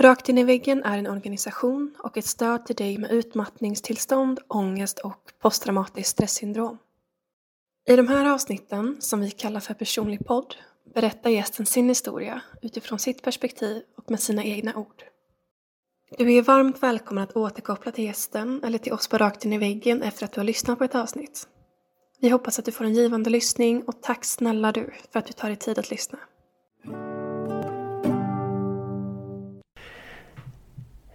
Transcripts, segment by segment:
Rakt in i väggen är en organisation och ett stöd till dig med utmattningstillstånd, ångest och posttraumatiskt stresssyndrom. I de här avsnitten, som vi kallar för personlig podd, berättar gästen sin historia utifrån sitt perspektiv och med sina egna ord. Du är varmt välkommen att återkoppla till gästen eller till oss på Rakt in i väggen efter att du har lyssnat på ett avsnitt. Vi hoppas att du får en givande lyssning och tack snälla du för att du tar dig tid att lyssna.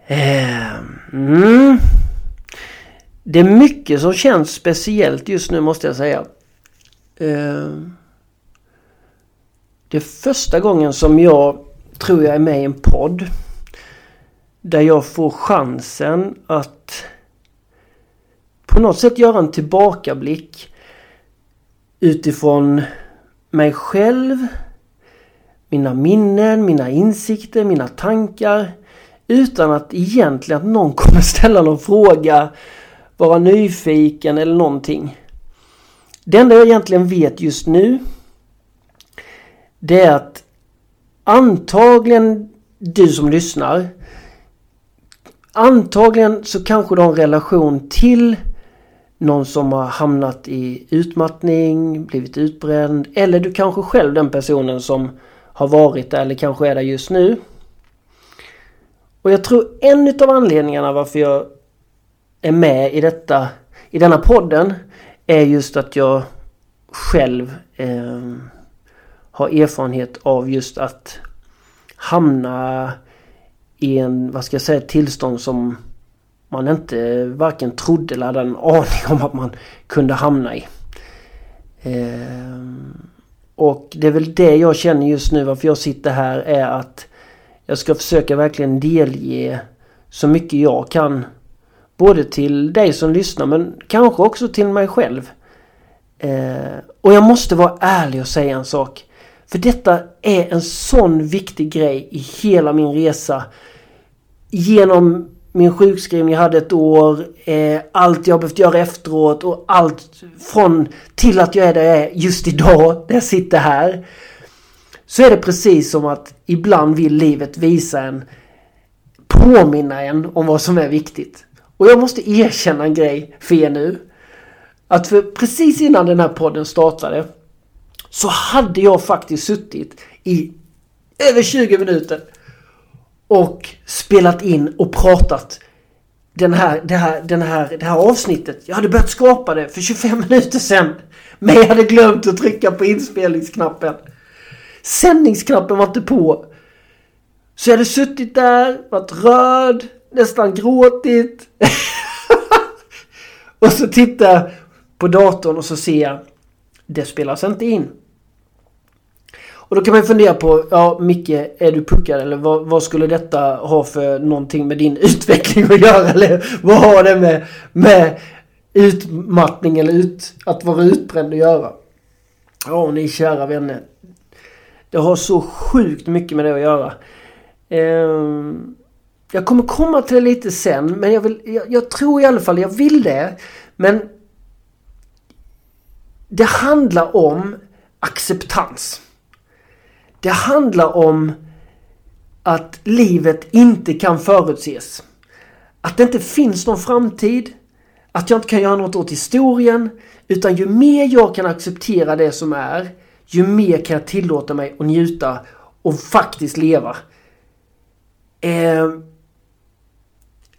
Eh, mm. Det är mycket som känns speciellt just nu måste jag säga. Eh, det är första gången som jag tror jag är med i en podd. Där jag får chansen att på något sätt göra en tillbakablick utifrån mig själv, mina minnen, mina insikter, mina tankar utan att egentligen att någon kommer ställa någon fråga, vara nyfiken eller någonting. Det enda jag egentligen vet just nu det är att antagligen du som lyssnar Antagligen så kanske du har en relation till någon som har hamnat i utmattning, blivit utbränd eller du kanske själv den personen som har varit där eller kanske är där just nu. Och jag tror en utav anledningarna varför jag är med i detta, i denna podden är just att jag själv eh, har erfarenhet av just att hamna i en, vad ska jag säga, tillstånd som man inte varken trodde eller hade en aning om att man kunde hamna i. Eh, och det är väl det jag känner just nu varför jag sitter här är att jag ska försöka verkligen delge så mycket jag kan. Både till dig som lyssnar men kanske också till mig själv. Eh, och jag måste vara ärlig och säga en sak. För detta är en sån viktig grej i hela min resa. Genom min sjukskrivning jag hade ett år, eh, allt jag behövt göra efteråt och allt från till att jag är där jag är just idag, när jag sitter här. Så är det precis som att ibland vill livet visa en, påminna en om vad som är viktigt. Och jag måste erkänna en grej för er nu. Att för precis innan den här podden startade så hade jag faktiskt suttit i över 20 minuter och spelat in och pratat den här, det, här, den här, det här avsnittet. Jag hade börjat skapa det för 25 minuter sedan. Men jag hade glömt att trycka på inspelningsknappen. Sändningsknappen var inte på. Så jag hade suttit där, varit röd, nästan gråtit. och så tittar jag på datorn och så ser jag det spelas inte in. Och då kan man fundera på, ja Micke, är du puckad eller vad, vad, skulle detta ha för någonting med din utveckling att göra? Eller vad har det med, med utmattning eller ut, att vara utbränd att göra? Ja, ni kära vänner. Det har så sjukt mycket med det att göra. Ehm, jag kommer komma till det lite sen, men jag, vill, jag, jag tror i alla fall, jag vill det. Men det handlar om acceptans. Det handlar om att livet inte kan förutses. Att det inte finns någon framtid. Att jag inte kan göra något åt historien. Utan ju mer jag kan acceptera det som är, ju mer kan jag tillåta mig att njuta och faktiskt leva. Eh,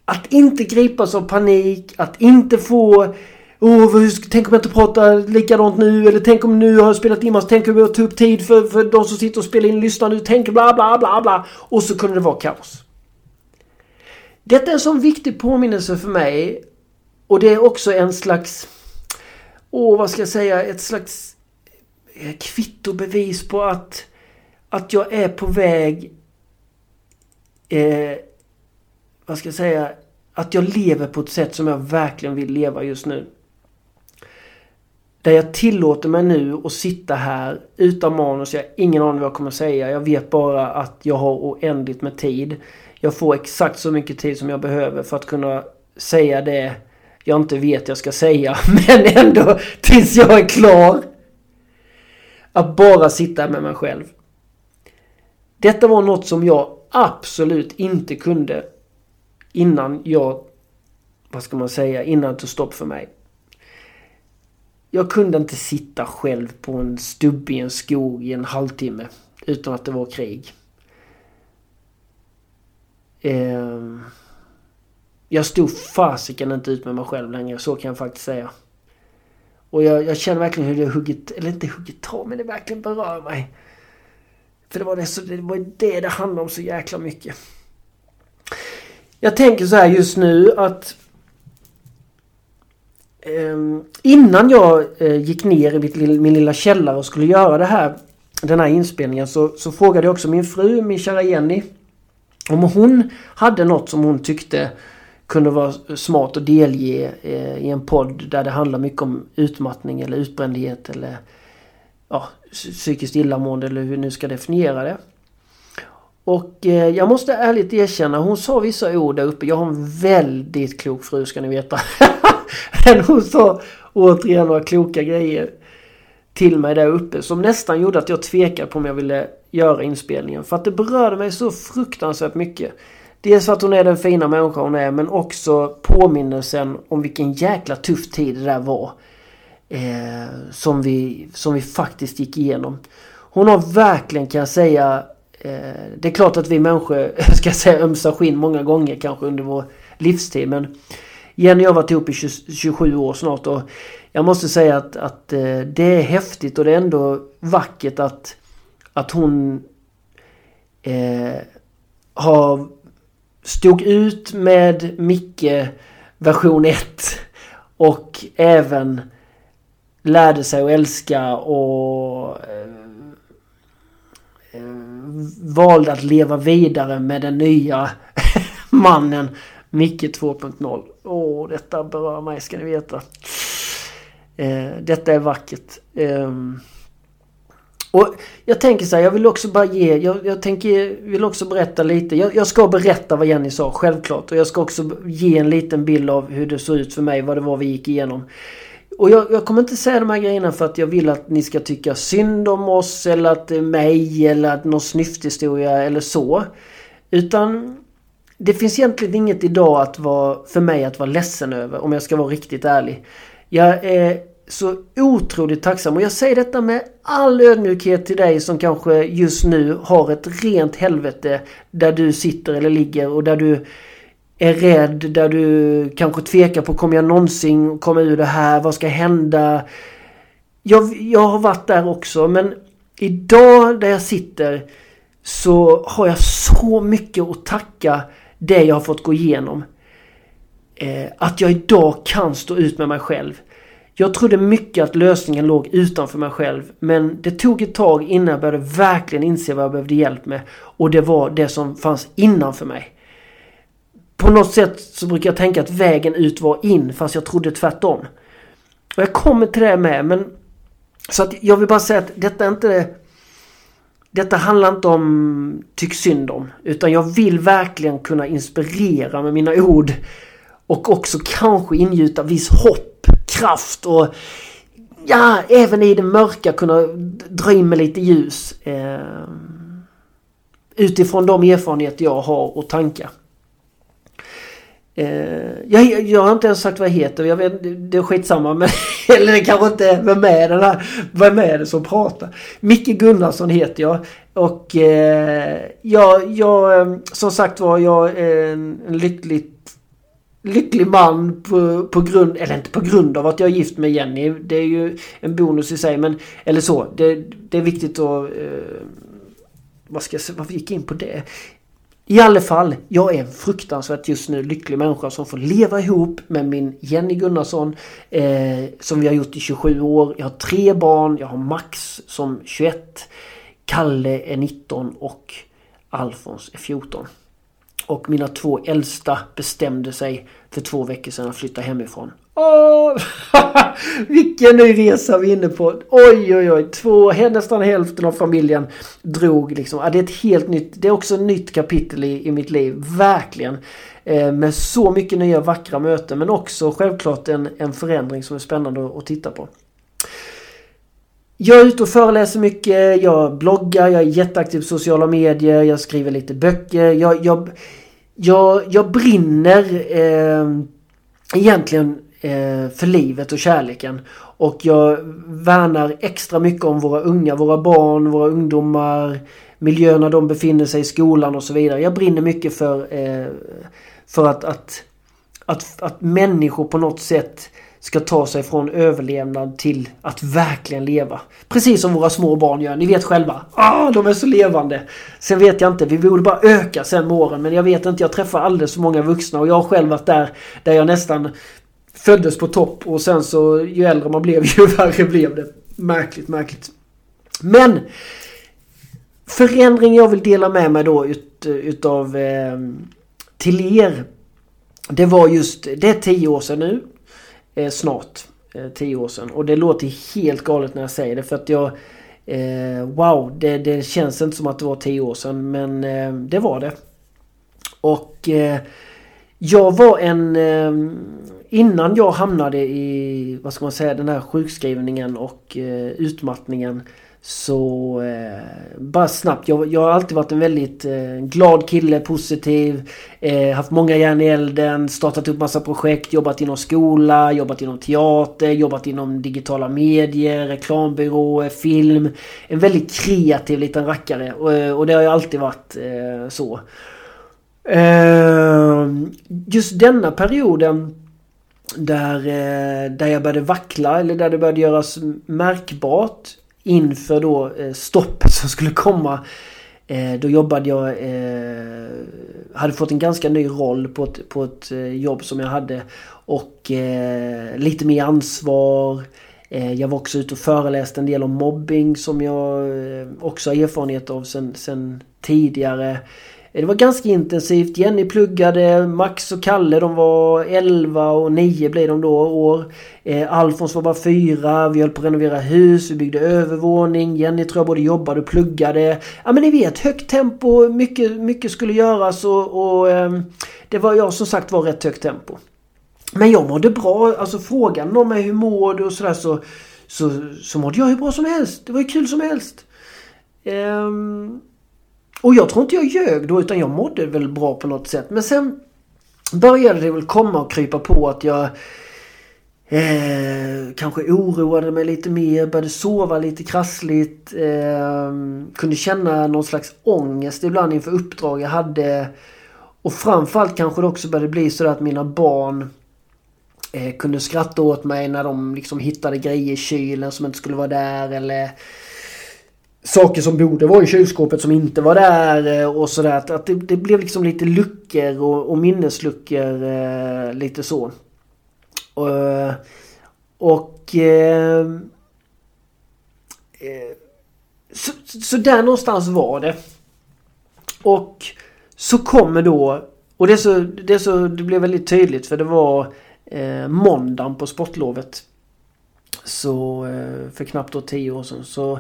att inte gripas av panik, att inte få Oh, tänk om jag inte pratar likadant nu eller tänk om nu har jag spelat in massa, tänk om jag tar upp tid för, för de som sitter och spelar in lyssnar nu, tänk bla bla bla bla. Och så kunde det vara kaos. Detta är en sån viktig påminnelse för mig. Och det är också en slags, åh oh, vad ska jag säga, ett slags Eh, kvittobevis på att, att jag är på väg, eh, vad ska jag säga, att jag lever på ett sätt som jag verkligen vill leva just nu. Där jag tillåter mig nu att sitta här utan manus. Jag har ingen aning vad jag kommer säga. Jag vet bara att jag har oändligt med tid. Jag får exakt så mycket tid som jag behöver för att kunna säga det jag inte vet jag ska säga. Men ändå tills jag är klar. Att bara sitta med mig själv. Detta var något som jag absolut inte kunde innan jag, vad ska man säga, innan det tog stopp för mig. Jag kunde inte sitta själv på en stubbe i en skog i en halvtimme utan att det var krig. Ehm, jag stod fasiken inte ut med mig själv längre, så kan jag faktiskt säga. Och jag, jag känner verkligen hur det huggit, eller inte huggit tag, men det verkligen berör mig. För det var det, så, det var det det handlade om så jäkla mycket. Jag tänker så här just nu att eh, innan jag eh, gick ner i mitt, min lilla källare och skulle göra det här, den här inspelningen så, så frågade jag också min fru, min kära Jenny, om hon hade något som hon tyckte kunde vara smart att delge eh, i en podd där det handlar mycket om utmattning eller utbrändhet eller ja, psykiskt illamående eller hur vi nu ska definiera det. Och eh, jag måste ärligt erkänna, hon sa vissa ord där uppe. Jag har en väldigt klok fru ska ni veta. Men hon sa återigen några kloka grejer till mig där uppe som nästan gjorde att jag tvekade på om jag ville göra inspelningen. För att det berörde mig så fruktansvärt mycket. Dels för att hon är den fina människa hon är men också påminnelsen om vilken jäkla tuff tid det där var. Eh, som, vi, som vi faktiskt gick igenom. Hon har verkligen kan jag säga eh, Det är klart att vi människor ska säga ömsa skinn många gånger kanske under vår livstid men Jenny och jag har varit ihop i 20, 27 år snart och jag måste säga att, att eh, det är häftigt och det är ändå vackert att, att hon eh, har stod ut med Micke version 1 och även lärde sig att älska och eh, eh valde att leva vidare med den nya mannen Micke 2.0. Åh, detta berör mig ska ni veta. Eh, detta är vackert. Eh, och jag tänker så här, jag vill också bara ge, jag, jag tänker, vill också berätta lite. Jag, jag, ska berätta vad Jenny sa, självklart. Och jag ska också ge en liten bild av hur det såg ut för mig, vad det var vi gick igenom. Och jag, jag, kommer inte säga de här grejerna för att jag vill att ni ska tycka synd om oss eller att det är mig eller att någon snyfthistoria eller så. Utan det finns egentligen inget idag att vara, för mig att vara ledsen över om jag ska vara riktigt ärlig. Jag är så otroligt tacksam och jag säger detta med all ödmjukhet till dig som kanske just nu har ett rent helvete där du sitter eller ligger och där du är rädd, där du kanske tvekar på kommer jag någonsin komma ur det här, vad ska hända? Jag, jag har varit där också men idag där jag sitter så har jag så mycket att tacka det jag har fått gå igenom. Eh, att jag idag kan stå ut med mig själv. Jag trodde mycket att lösningen låg utanför mig själv. Men det tog ett tag innan jag började verkligen inse vad jag behövde hjälp med. Och det var det som fanns innanför mig. På något sätt så brukar jag tänka att vägen ut var in fast jag trodde tvärtom. Och jag kommer till det med men... Så att jag vill bara säga att detta är inte... Detta handlar inte om tyck synd om. Utan jag vill verkligen kunna inspirera med mina ord. Och också kanske ingjuta viss hopp kraft och ja, även i det mörka kunna dra in med lite ljus. Eh, utifrån de erfarenheter jag har och tankar. Eh, jag, jag har inte ens sagt vad jag heter. Jag vet, det är skitsamma. Men, eller det kanske inte är. Vem är den här? Vem är det som pratar? Micke Gunnarsson heter jag. Och eh, jag, jag, eh, som sagt var, jag är en, en lyckligt lycklig man på, på grund, eller inte på grund av att jag är gift med Jenny. Det är ju en bonus i sig men, eller så. Det, det är viktigt att... Eh, vad ska jag säga, varför gick jag in på det? I alla fall, jag är en fruktansvärt just nu lycklig människa som får leva ihop med min Jenny Gunnarsson. Eh, som vi har gjort i 27 år. Jag har tre barn. Jag har Max som 21. Kalle är 19 och Alfons är 14. Och mina två äldsta bestämde sig för två veckor sedan att flytta hemifrån. Åh, vilken ny resa vi är inne på. Oj, oj, oj. Två, nästan hälften av familjen drog liksom. Ja, det är ett helt nytt, det är också ett nytt kapitel i, i mitt liv. Verkligen. Eh, med så mycket nya vackra möten men också självklart en, en förändring som är spännande att, att titta på jag är ute och föreläser mycket, jag bloggar, jag är jätteaktiv på sociala medier, jag skriver lite böcker. Jag, jag, jag, jag brinner eh, egentligen eh, för livet och kärleken. Och jag värnar extra mycket om våra unga, våra barn, våra ungdomar, miljöerna de befinner sig i skolan och så vidare. Jag brinner mycket för, eh, för att, att, att, att människor på något sätt ska ta sig från överlevnad till att verkligen leva. Precis som våra små barn gör. Ni vet själva. Ah, de är så levande. Sen vet jag inte. Vi borde bara öka sen med åren. Men jag vet inte. Jag träffar alldeles för många vuxna. Och jag har själv varit där. Där jag nästan föddes på topp. Och sen så ju äldre man blev ju värre blev det. Märkligt, märkligt. Men förändring jag vill dela med mig då ut, utav eh, till er. Det var just, det är tio år sedan nu eh, snart. Eh, tio år sedan. Och det låter helt galet när jag säger det för att jag... Eh, wow, det, det, känns inte som att det var tio år sedan men eh, det var det. Och eh, jag var en... Eh, innan jag hamnade i, vad ska man säga, den här sjukskrivningen och eh, utmattningen så eh, bara snabbt. Jag, jag, har alltid varit en väldigt eh, glad kille, positiv. Eh, haft många järn i elden, startat upp massa projekt, jobbat inom skola, jobbat inom teater, jobbat inom digitala medier, reklambyråer, film. En väldigt kreativ liten rackare och, eh, och det har jag alltid varit eh, så. Eh, just denna perioden där, eh, där jag började vackla eller där det började göras märkbart inför då eh, stoppet som skulle komma. Eh, då jobbade jag, eh, hade fått en ganska ny roll på ett, på ett jobb som jag hade. Och lite mer ansvar. Jag var också ute och föreläste en del om mobbing som jag också har erfarenhet av sen, sen tidigare. Eh, det var ganska intensivt. Jenny pluggade, Max och Kalle de var 11 och 9 blev de då år. Eh, Alfons var bara 4. Vi höll på att renovera hus, vi byggde övervåning. Jenny tror jag både jobbade och pluggade. Ja men ni vet, högt tempo, mycket, mycket skulle göras och, och eh, det var jag som sagt var rätt högt tempo. Men jag mådde bra. Alltså frågan någon mig hur mår du och sådär så, så, så mådde jag hur bra som helst. Det var ju kul som helst. Um, och jag tror inte jag ljög då utan jag mådde väl bra på något sätt. Men sen började det väl komma och krypa på att jag eh, kanske oroade mig lite mer, började sova lite krassligt. Eh, kunde känna någon slags ångest ibland inför uppdrag jag hade. Och framförallt kanske det också började bli så att mina barn eh, kunde skratta åt mig när de liksom hittade grejer i kylen som inte skulle vara där eller saker som borde vara i kylskåpet som inte var där eh, och sådär. Att det, det blev liksom lite luckor och, och minnesluckor eh, lite så. Eh, och, och eh, så, så där någonstans var det. Och så kommer då, och det, är så, det, så, det blev väldigt tydligt för det var eh, måndagen på sportlovet. Så eh, för knappt då tio år sedan så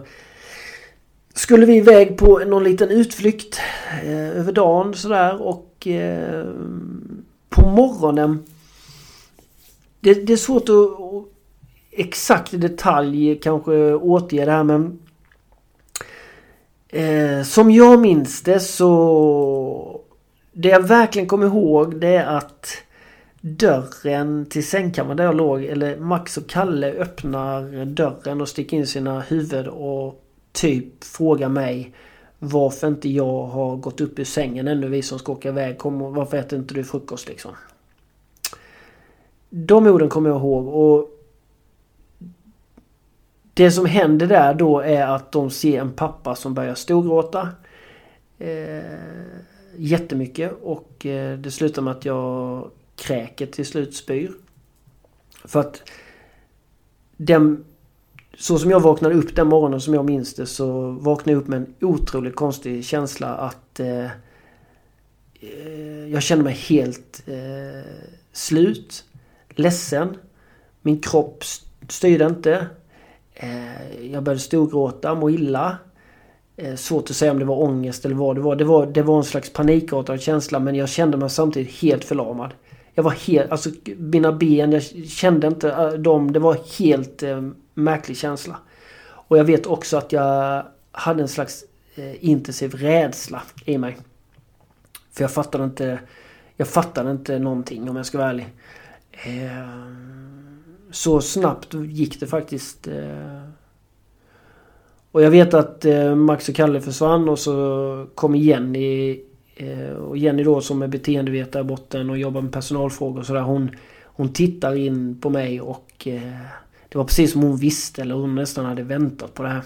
skulle vi iväg på någon liten utflykt eh, över dagen sådär och eh, på morgonen. Det, det, är svårt att exakt i detalj kanske återge det här men eh, som jag minns det så det jag verkligen kommer ihåg det är att dörren till sängkammaren där jag låg eller Max och Kalle öppnar dörren och sticker in sina huvud och typ frågar mig varför inte jag har gått upp ur sängen ännu vi som ska åka iväg. Kom, varför äter inte du frukost liksom? De orden kommer jag ihåg och det som händer där då är att de ser en pappa som börjar storgråta. Eh, jättemycket och eh, det slutar med att jag kräker till slut spyr. För att den så som jag vaknade upp den morgonen som jag minns det så vaknade jag upp med en otroligt konstig känsla att eh, eh jag kände mig helt eh, slut, ledsen. Min kropp styrde inte. Eh, jag började storgråta, må illa. Eh, svårt att säga om det var ångest eller vad det var. Det var, det var en slags panikartad känsla men jag kände mig samtidigt helt förlamad. Jag var helt, alltså mina ben, jag kände inte eh, dem. Det var helt eh, märklig känsla. Och jag vet också att jag hade en slags eh, intensiv rädsla i mig. För jag fattade inte jag fattade inte någonting om jag ska vara ärlig. Eh, så snabbt gick det faktiskt. Eh, och jag vet att Max och Kalle försvann och så kom Jenny. Och Jenny då som är beteendevetare i botten och jobbar med personalfrågor och sådär. Hon, hon tittar in på mig och det var precis som hon visste eller hon nästan hade väntat på det här.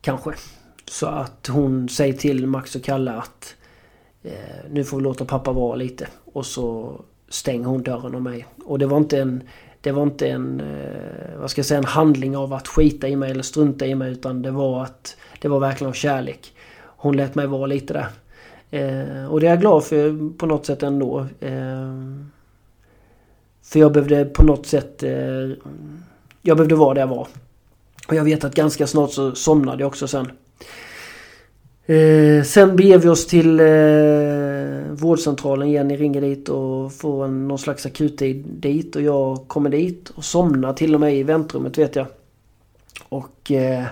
Kanske. Så att hon säger till Max och Kalle att eh, nu får vi låta pappa vara lite. Och så stänger hon dörren om mig. Och det var inte en... Det var inte en, eh, vad ska jag säga, en handling av att skita i mig eller strunta i mig utan det var att det var verkligen av kärlek. Hon lät mig vara lite där. Eh, och det är jag glad för på något sätt ändå. Eh, för jag behövde på något sätt... Eh, jag behövde vara där jag var. Och jag vet att ganska snart så somnade jag också sen. Eh, sen beger vi oss till eh, vårdcentralen. Jenny ringer dit och får en, någon slags akuttid dit. Och jag kommer dit och somnar till och med i väntrummet vet jag. Och eh,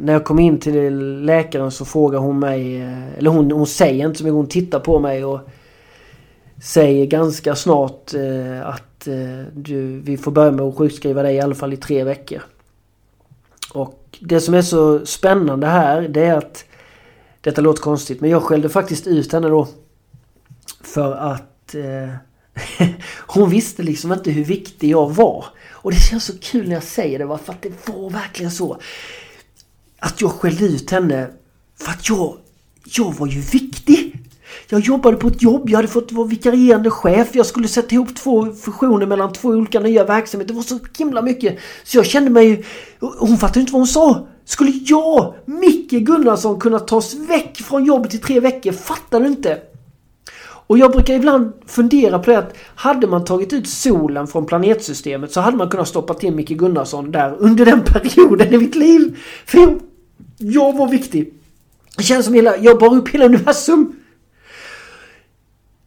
när jag kom in till läkaren så frågar hon mig, eh, eller hon, hon säger inte så mycket, hon tittar på mig och säger ganska snart eh, att eh, du, vi får börja med att sjukskriva dig i alla fall i tre veckor. Och det som är så spännande här det är att detta låter konstigt men jag skällde faktiskt ut henne då. För att eh, hon visste liksom inte hur viktig jag var. Och det känns så kul när jag säger det för att det var verkligen så. Att jag skällde ut henne för att jag, jag var ju viktig. Jag jobbade på ett jobb, jag hade fått vara vikarierande chef, jag skulle sätta ihop två fusioner mellan två olika nya verksamheter. Det var så himla mycket. Så jag kände mig... Hon fattade inte vad hon sa. Skulle jag, Micke Gunnarsson, kunna tas väck från jobbet i tre veckor? Fattar du inte? Och jag brukar ibland fundera på det att hade man tagit ut solen från planetsystemet så hade man kunnat stoppa till Micke Gunnarsson där under den perioden i mitt liv. För jag, jag var viktig. Det känns som hela, jag bar upp hela universum.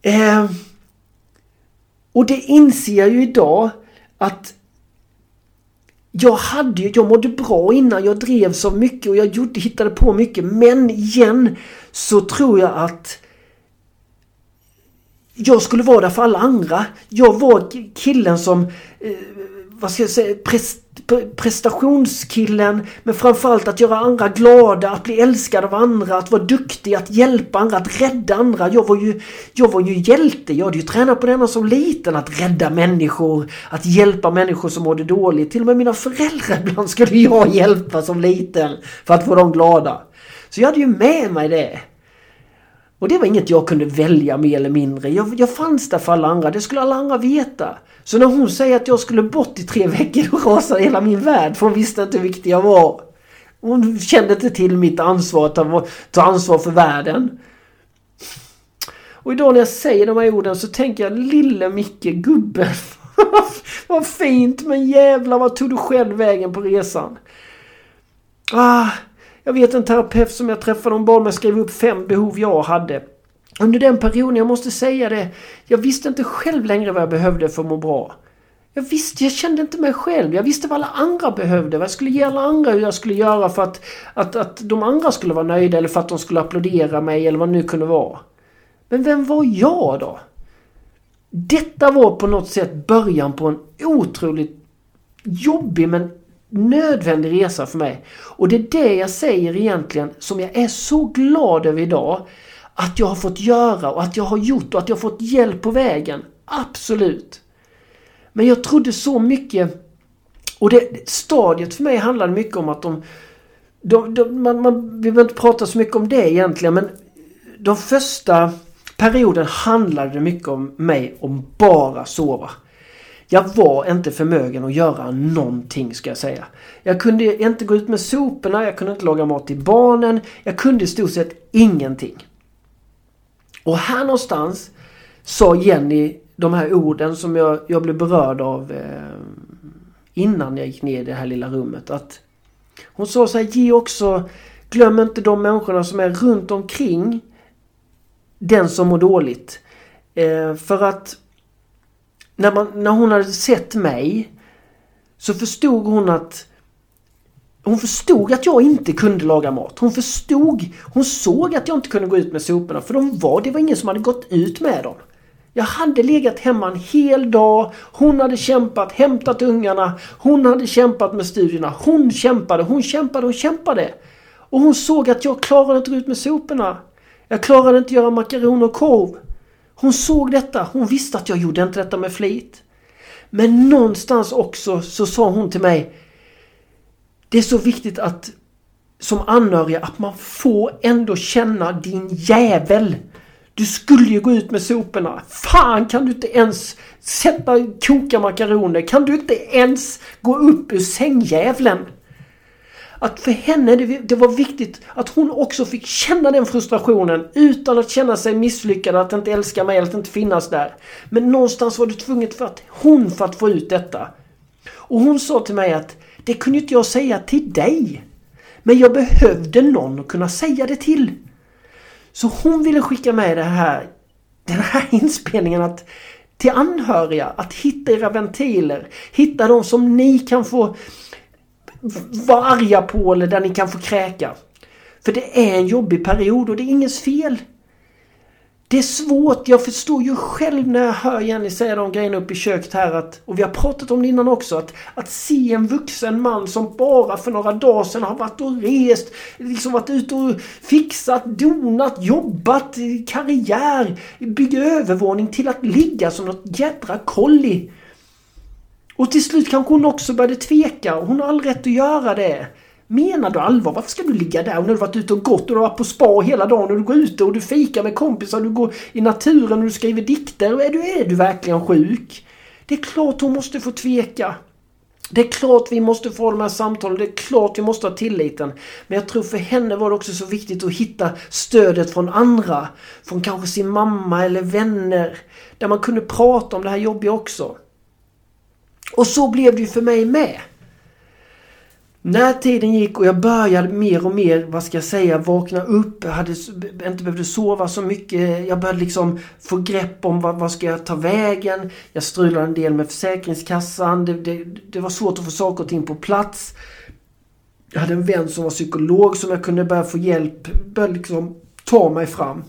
Eh, och det inser jag ju idag att jag hade ju, jag mådde bra innan, jag drev så mycket och jag gjorde, hittade på mycket. Men igen så tror jag att jag skulle vara där för alla andra. Jag var killen som, eh, vad ska jag säga, prest, prestationskillen. Men framförallt att göra andra glada, att bli älskad av andra, att vara duktig, att hjälpa andra, att rädda andra. Jag var ju, jag var ju hjälte. Jag hade ju tränat på denna som liten. Att rädda människor, att hjälpa människor som mådde dåligt. Till och med mina föräldrar ibland skulle jag hjälpa som liten för att få dem glada. Så jag hade ju med mig det. Och det var inget jag kunde välja mer eller mindre. Jag, jag fanns där för alla andra. Det skulle alla andra veta. Så när hon säger att jag skulle bort i tre veckor då rasade hela min värld. För hon visste inte hur viktig jag var. Hon kände inte till mitt ansvar att ta, ta ansvar för världen. Och idag när jag säger de här orden så tänker jag lille Micke, gubben. vad fint men jävlar vad tog du själv vägen på resan? Ah, jag vet en terapeut som jag träffade, hon bad mig skriva upp fem behov jag hade. Under den perioden, jag måste säga det, jag visste inte själv längre vad jag behövde för att må bra. Jag visste, jag kände inte mig själv. Jag visste vad alla andra behövde. Vad jag skulle ge alla andra hur jag skulle göra för att, att, att de andra skulle vara nöjda eller för att de skulle applådera mig eller vad det nu kunde vara. Men vem var jag då? Detta var på något sätt början på en otroligt jobbig men nödvändig resa för mig. Och det är det jag säger egentligen som jag är så glad över idag. Att jag har fått göra och att jag har gjort och att jag har fått hjälp på vägen. Absolut. Men jag trodde så mycket och det stadiet för mig handlade mycket om att de... de, de man, man, vi behöver inte prata så mycket om det egentligen men de första perioden handlade det mycket om mig om bara sova. Jag var inte förmögen att göra någonting ska jag säga. Jag kunde inte gå ut med soporna, jag kunde inte laga mat till barnen. Jag kunde i stort sett ingenting. Och här någonstans sa Jenny de här orden som jag, jag blev berörd av eh, innan jag gick ner i det här lilla rummet. Att hon sa så här, ge också, glöm inte de människorna som är runt omkring den som mår dåligt. Eh, för att när, man, när hon hade sett mig så förstod hon att hon förstod att jag inte kunde laga mat. Hon förstod, hon såg att jag inte kunde gå ut med soporna för de var, det var ingen som hade gått ut med dem. Jag hade legat hemma en hel dag. Hon hade kämpat, hämtat ungarna. Hon hade kämpat med studierna. Hon kämpade, hon kämpade, hon kämpade. Och hon såg att jag klarade inte ut med soporna. Jag klarade inte att göra makaroner och korv. Hon såg detta. Hon visste att jag gjorde inte detta med flit. Men någonstans också så sa hon till mig Det är så viktigt att som anhöriga att man får ändå känna din jävel. Du skulle ju gå ut med soporna. Fan kan du inte ens sätta koka makaroner? Kan du inte ens gå upp ur sängjävlen? Att för henne det, det var viktigt att hon också fick känna den frustrationen utan att känna sig misslyckad, att inte älska mig, att inte finnas där. Men någonstans var det tvunget för att hon för att få ut detta. Och hon sa till mig att det kunde inte jag säga till dig. Men jag behövde någon att kunna säga det till. Så hon ville skicka med det här, den här inspelningen att till anhöriga att hitta era ventiler. Hitta de som ni kan få vara arga på eller där ni kan få kräka. För det är en jobbig period och det är ingens fel. Det är svårt, jag förstår ju själv när jag hör Jenny säga de grejerna uppe i köket här att, och vi har pratat om det innan också, att, att se en vuxen man som bara för några dagar sedan har varit och rest, liksom varit ute och fixat, donat, jobbat, karriär, bygga övervåning till att ligga som något jädra kolli. Och till slut kanske hon också började tveka och hon har all rätt att göra det. Menar du allvar? Varför ska du ligga där? Och när du varit ute och gått och du har varit på spa hela dagen och du går ute och du fikar med kompisar och du går i naturen och du skriver dikter. Är du, är du verkligen sjuk? Det är klart hon måste få tveka. Det är klart vi måste få de här samtalen. Det är klart vi måste ha tilliten. Men jag tror för henne var det också så viktigt att hitta stödet från andra. Från kanske sin mamma eller vänner. Där man kunde prata om det här jobbiga också. Och så blev det ju för mig med. När tiden gick och jag började mer och mer, vad ska jag säga, vakna upp. Jag hade inte behövde sova så mycket. Jag började liksom få grepp om vad, vad ska jag ta vägen. Jag strulade en del med Försäkringskassan. Det, det, det var svårt att få saker och ting på plats. Jag hade en vän som var psykolog som jag kunde börja få hjälp, börja liksom ta mig fram.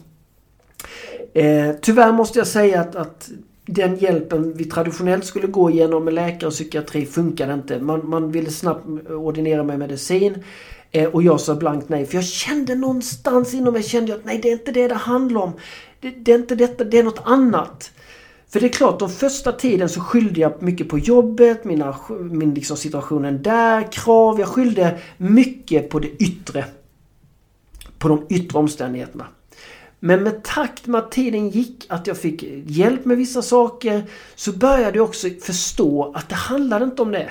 Eh, tyvärr måste jag säga att, att den hjälpen vi traditionellt skulle gå igenom med läkare och psykiatri funkade inte. Man, man ville snabbt ordinera mig medicin. Eh, och jag sa blankt nej. För jag kände någonstans inom mig kände jag att nej det är inte det det handlar om. Det, det är inte detta, det är något annat. För det är klart, de första tiden så skyllde jag mycket på jobbet, mina, min liksom situationen där, krav. Jag skyllde mycket på det yttre. På de yttre omständigheterna. Men med takt med att tiden gick, att jag fick hjälp med vissa saker, så började jag också förstå att det handlade inte om det.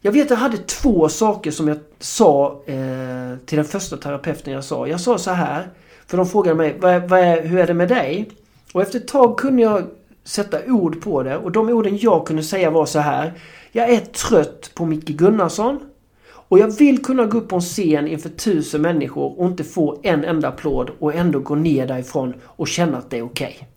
Jag vet att jag hade två saker som jag sa eh, till den första terapeuten jag sa. Jag sa så här, för de frågade mig, vad, vad är, hur är det med dig? Och efter ett tag kunde jag sätta ord på det och de orden jag kunde säga var så här. Jag är trött på Micke Gunnarsson. Och jag vill kunna gå upp på en scen inför tusen människor och inte få en enda applåd och ändå gå ner därifrån och känna att det är okej. Okay.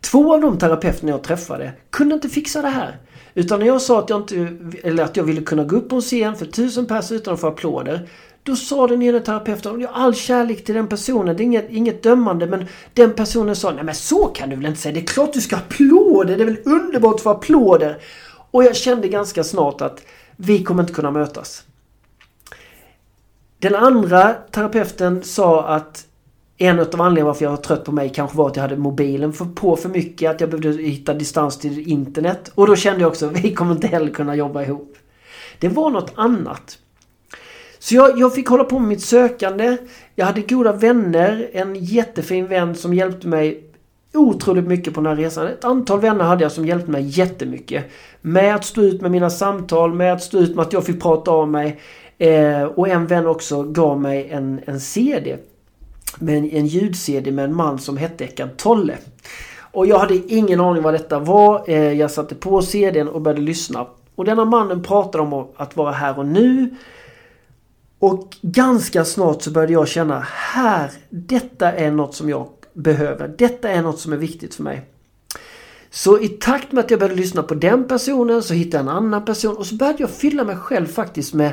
Två av de terapeuterna jag träffade kunde inte fixa det här. Utan när jag sa att jag, inte, eller att jag ville kunna gå upp på en scen för tusen personer utan att få applåder. Då sa den ena terapeuten, jag har all kärlek till den personen, det är inget, inget dömande men den personen sa, nej men så kan du väl inte säga, det är klart du ska ha applåder, det är väl underbart att få applåder. Och jag kände ganska snart att vi kommer inte kunna mötas. Den andra terapeuten sa att en av anledningarna varför jag var trött på mig kanske var att jag hade mobilen för, på för mycket. Att jag behövde hitta distans till internet. Och då kände jag också att vi kommer inte heller kunna jobba ihop. Det var något annat. Så jag, jag, fick hålla på med mitt sökande. Jag hade goda vänner. En jättefin vän som hjälpte mig otroligt mycket på den här resan. Ett antal vänner hade jag som hjälpte mig jättemycket. Med att stå ut med mina samtal, med att stå ut med att jag fick prata av mig. Eh, och en vän också gav mig en, en CD. Med en, en ljud-CD med en man som hette Eckan Tolle. Och jag hade ingen aning vad detta var. Eh, jag satte på CDn och började lyssna. Och denna mannen pratade om att vara här och nu. Och ganska snart så började jag känna här, detta är något som jag behöver. Detta är något som är viktigt för mig. Så i takt med att jag började lyssna på den personen så hittade jag en annan person och så började jag fylla mig själv faktiskt med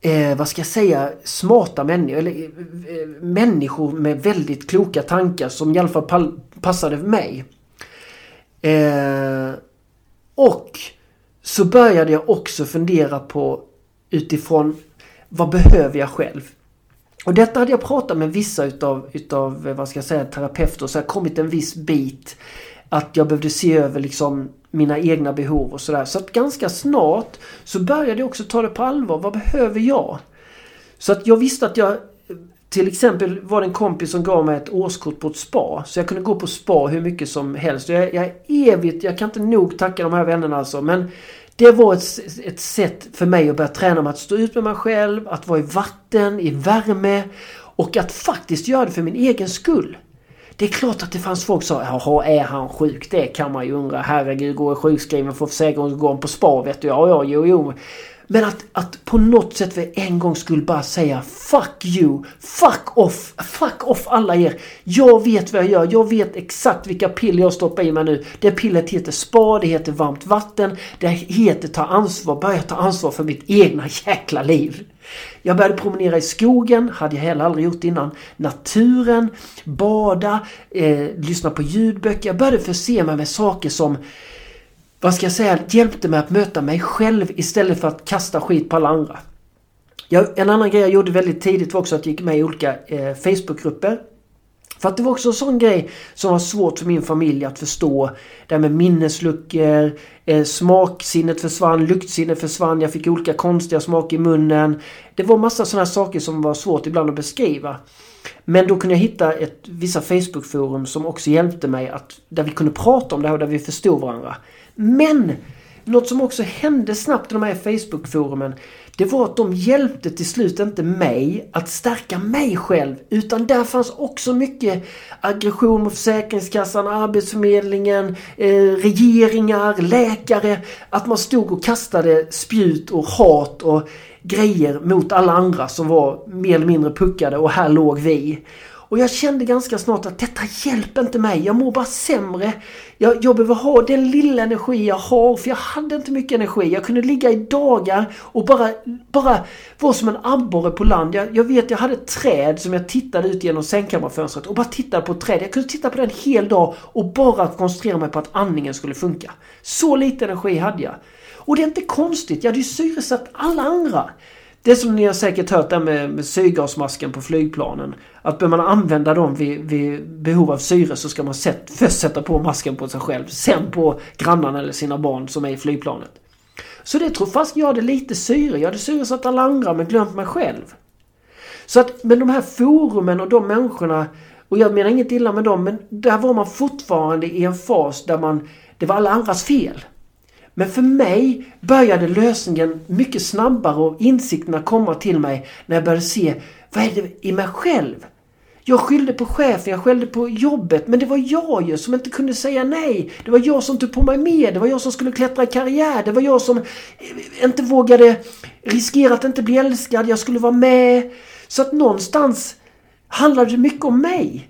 eh, vad ska jag säga, smarta människor, eller eh, människor med väldigt kloka tankar som i alla fall passade för mig. Eh, och så började jag också fundera på utifrån vad behöver jag själv? Och detta hade jag pratat med vissa utav, utav eh, vad ska jag säga, terapeuter så jag kommit en viss bit att jag behövde se över liksom mina egna behov och sådär. Så att ganska snart så började jag också ta det på allvar. Vad behöver jag? Så att jag visste att jag till exempel var det en kompis som gav mig ett årskort på ett spa. Så jag kunde gå på spa hur mycket som helst. Jag, jag är evigt, jag kan inte nog tacka de här vännerna alltså. Men det var ett, ett sätt för mig att börja träna med att stå ut med mig själv, att vara i vatten, i värme och att faktiskt göra det för min egen skull. Det är klart att det fanns folk som sa jaha är han sjuk? Det kan man ju undra. Herregud, går jag sjukskriven för försäkringen går han på spa vet du. Ja, ja, jo, jo. Men att, att på något sätt för en gång skulle bara säga Fuck you! Fuck off! Fuck off alla er! Jag vet vad jag gör. Jag vet exakt vilka piller jag stoppar i mig nu. Det pillret heter spa, det heter varmt vatten. Det heter ta ansvar. Börja ta ansvar för mitt egna jäkla liv. Jag började promenera i skogen, hade jag heller aldrig gjort innan. Naturen, bada, eh, lyssna på ljudböcker. Jag började förse mig med saker som vad ska jag säga, hjälpte mig att möta mig själv istället för att kasta skit på alla andra. Jag, en annan grej jag gjorde väldigt tidigt var också att jag gick med i olika eh, Facebookgrupper. För att det var också en sån grej som var svårt för min familj att förstå. Det här med minnesluckor, eh, smaksinnet försvann, luktsinnet försvann, jag fick olika konstiga smaker i munnen. Det var massa sådana saker som var svårt ibland att beskriva. Men då kunde jag hitta ett, vissa Facebookforum som också hjälpte mig att där vi kunde prata om det här och där vi förstod varandra. Men något som också hände snabbt i de här Facebookforumen det var att de hjälpte till slut inte mig att stärka mig själv utan där fanns också mycket aggression mot Försäkringskassan, Arbetsförmedlingen, eh, regeringar, läkare. Att man stod och kastade spjut och hat och grejer mot alla andra som var mer eller mindre puckade och här låg vi. Och jag kände ganska snart att detta hjälper inte mig. Jag mår bara sämre. Jag, jag behöver ha den lilla energi jag har, för jag hade inte mycket energi. Jag kunde ligga i dagar och bara, bara vara som en abborre på land. Jag, jag vet, jag hade ett träd som jag tittade ut genom sängkammarfönstret och bara tittade på ett träd. Jag kunde titta på den en hel dag och bara koncentrera mig på att andningen skulle funka. Så lite energi hade jag. Och det är inte konstigt, jag hade ju syresatt alla andra. Det är som ni har säkert hört där med, med syrgasmasken på flygplanen. Att bör man använda dem vid, vid behov av syre så ska man sätt, först sätta på masken på sig själv. Sen på grannarna eller sina barn som är i flygplanet. Så det tror fast jag hade lite syre. Jag hade syresatt alla andra men glömt mig själv. Så att med de här forumen och de människorna och jag menar inget illa med dem men där var man fortfarande i en fas där man det var alla andras fel. Men för mig började lösningen mycket snabbare och insikterna komma till mig när jag började se vad är det i mig själv? Jag skyllde på chefen, jag skyllde på jobbet, men det var jag ju som inte kunde säga nej. Det var jag som tog på mig mer, det var jag som skulle klättra i karriär, det var jag som inte vågade riskera att inte bli älskad, jag skulle vara med. Så att någonstans handlade det mycket om mig.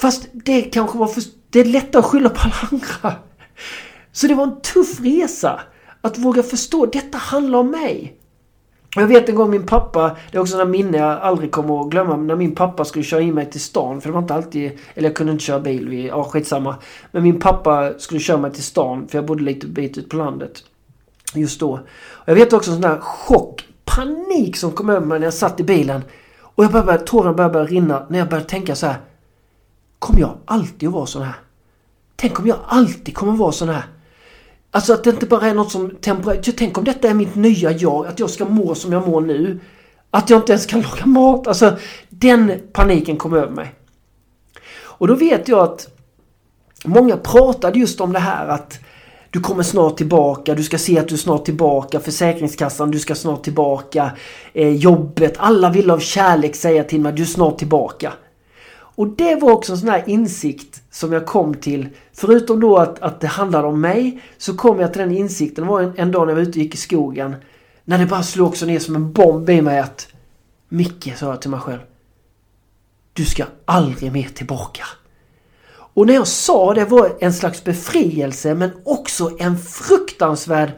Fast det kanske var för... Det är lättare att skylla på alla andra. Så det var en tuff resa att våga förstå, detta handlar om mig. Jag vet en gång min pappa, det är också en minne jag aldrig kommer att glömma, när min pappa skulle köra in mig till stan, för det var inte alltid, eller jag kunde inte köra bil, vi, ja skitsamma. Men min pappa skulle köra mig till stan, för jag bodde lite bit ut på landet. Just då. Och jag vet också en sån där chock, panik som kom över mig när jag satt i bilen. Och jag började, tårarna började, började rinna när jag började tänka så här. Kommer jag alltid att vara sån här? Tänk om jag alltid kommer att vara sån här? Alltså att det inte bara är något som temporärt. Tänk om detta är mitt nya jag, att jag ska må som jag mår nu. Att jag inte ens kan laga mat. Alltså den paniken kom över mig. Och då vet jag att många pratade just om det här att du kommer snart tillbaka, du ska se att du är snart tillbaka, Försäkringskassan, du ska snart tillbaka, eh, jobbet, alla vill av kärlek säga till mig, du är snart tillbaka. Och det var också en sån här insikt som jag kom till. Förutom då att, att det handlade om mig så kom jag till den insikten. Det var en, en dag när jag var ute och gick i skogen. När det bara slog också ner som en bomb i mig att Micke, sa jag till mig själv. Du ska aldrig mer tillbaka. Och när jag sa det var en slags befrielse men också en fruktansvärd